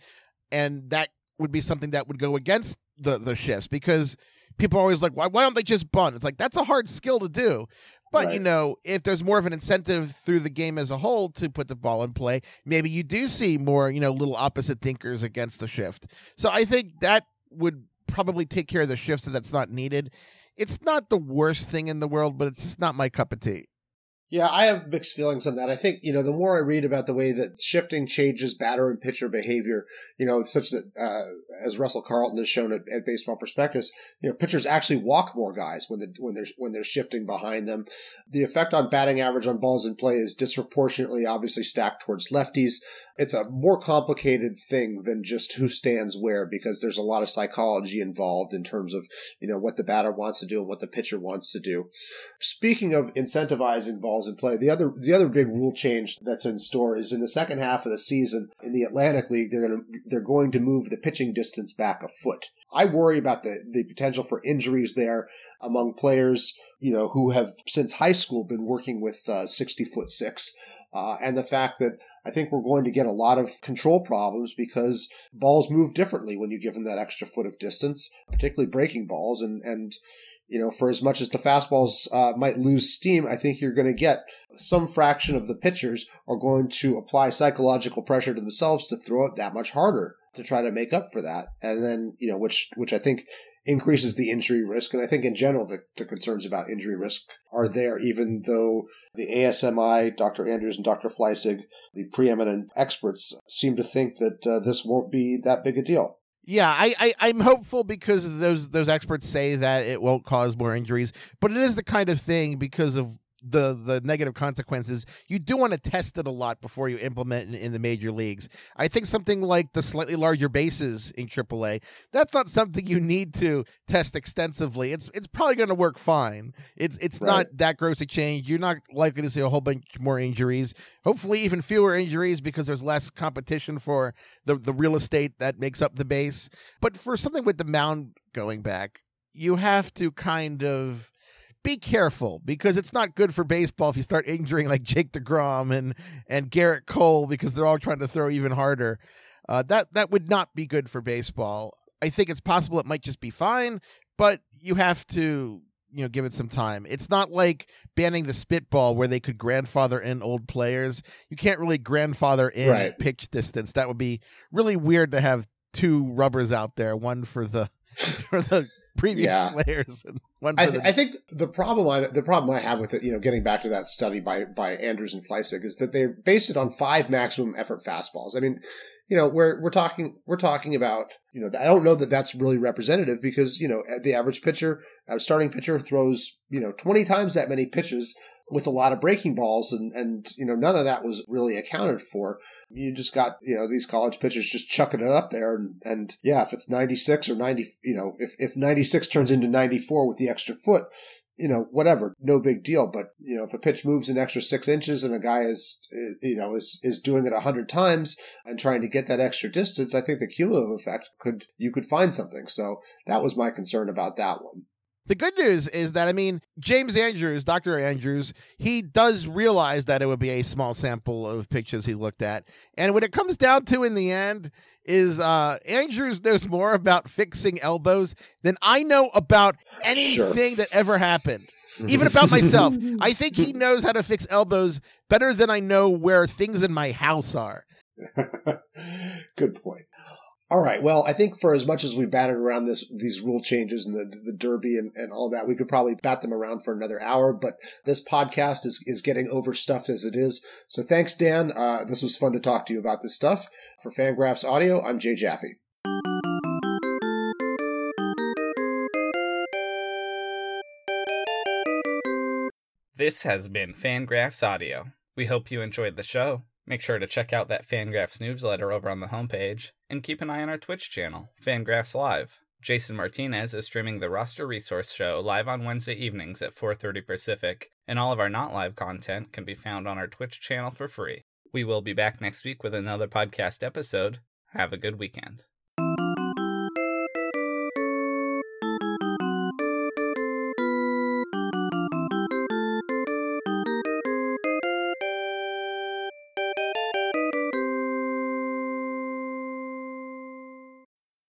And that would be something that would go against the the shifts because people are always like why, why don't they just bunt? It's like that's a hard skill to do. But you know if there's more of an incentive through the game as a whole to put the ball in play maybe you do see more you know little opposite thinkers against the shift. So i think that would probably take care of the shifts so that's not needed it's not the worst thing in the world but it's just not my cup of tea Yeah, I have mixed feelings on that. I think, you know, the more I read about the way that shifting changes batter and pitcher behavior, you know, such that, uh, as Russell Carleton has shown at, at Baseball Prospectus, you know, pitchers actually walk more guys when, the, when they're, when they're shifting behind them. The effect on batting average on balls in play is disproportionately obviously stacked towards lefties. It's a more complicated thing than just who stands where because there's a lot of psychology involved in terms of, you know, what the batter wants to do and what the pitcher wants to do. Speaking of incentivizing balls in play, the other the other big rule change that's in store is in the second half of the season in the Atlantic League. They're going to they're going to move the pitching distance back a foot. I worry about the the potential for injuries there among players, you know, who have since high school been working with uh, sixty foot six, uh, and the fact that I think we're going to get a lot of control problems because balls move differently when you give them that extra foot of distance, particularly breaking balls. And, and you know, for as much as the fastballs uh, might lose steam, I think you're going to get some fraction of the pitchers are going to apply psychological pressure to themselves to throw it that much harder to try to make up for that. And then, you know, which, which I think increases the injury risk. And I think in general, the, the concerns about injury risk are there, even though the ASMI, Dr. Andrews and Dr. Fleisig, the preeminent experts, seem to think that uh, this won't be that big a deal. Yeah, I, I I'm hopeful because those those experts say that it won't cause more injuries, but it is the kind of thing because of the the negative consequences. You do want to test it a lot before you implement it in the major leagues. I think something like the slightly larger bases in AAA, that's not something you need to test extensively. It's it's probably going to work fine. It's it's Right. not that gross a change. You're not likely to see a whole bunch more injuries. Hopefully, even fewer injuries because there's less competition for the the real estate that makes up the base. But for something with the mound going back, you have to kind of be careful because it's not good for baseball if you start injuring like Jake DeGrom and and Gerrit Cole because they're all trying to throw even harder. Uh, that that would not be good for baseball. I think it's possible it might just be fine, but you have to you know give it some time. It's not like banning the spitball where they could grandfather in old players. You can't really grandfather in Right. pitch distance. That would be really weird to have two rubbers out there, one for the *laughs* for the previous Yeah. players and one I, the I think the problem I the problem I have with it, you know, getting back to that study by by Andrews and Fleisig is that they based it on five maximum effort fastballs. I mean, you know, we're we're talking we're talking about you know I don't know that that's really representative because you know the average pitcher, starting pitcher throws you know twenty times that many pitches with a lot of breaking balls and and you know none of that was really accounted for. You just got you know these college pitchers just chucking it up there and and yeah if it's 96 or 90 you know if if 96 turns into 94 with the extra foot you know, whatever, no big deal. But you know, if a pitch moves an extra six inches and a guy is, you know, is is doing it a hundred times and trying to get that extra distance, I think the cumulative effect could you could find something. So that was my concern about that one. The good news is that I mean James Andrews, Dr. Andrews, he does realize that it would be a small sample of pictures he looked at. And what it comes down to in the end is uh Andrews knows more about fixing elbows than I know about anything that ever happened. *laughs* Even about myself. I think he knows how to fix elbows better than I know where things in my house are. *laughs* Good point. All right. Well, I think for as much as we batted around this these rule changes and the the derby and, and all that, we could probably bat them around for another hour. But this podcast is is getting overstuffed as it is. So thanks, Dan. Uh, this was fun to talk to you about this stuff. For Fangraphs Audio, I'm Jay Jaffe. This has been Fangraphs Audio. We hope you enjoyed the show. Make sure to check out that Fangraphs newsletter over on the homepage, and keep an eye on our Twitch channel, Fangraphs Live. Jason Martinez is streaming the Roster Resource Show live on Wednesday evenings at 4:30 Pacific, and all of our not live content can be found on our Twitch channel for free. We will be back next week with another podcast episode. Have a good weekend.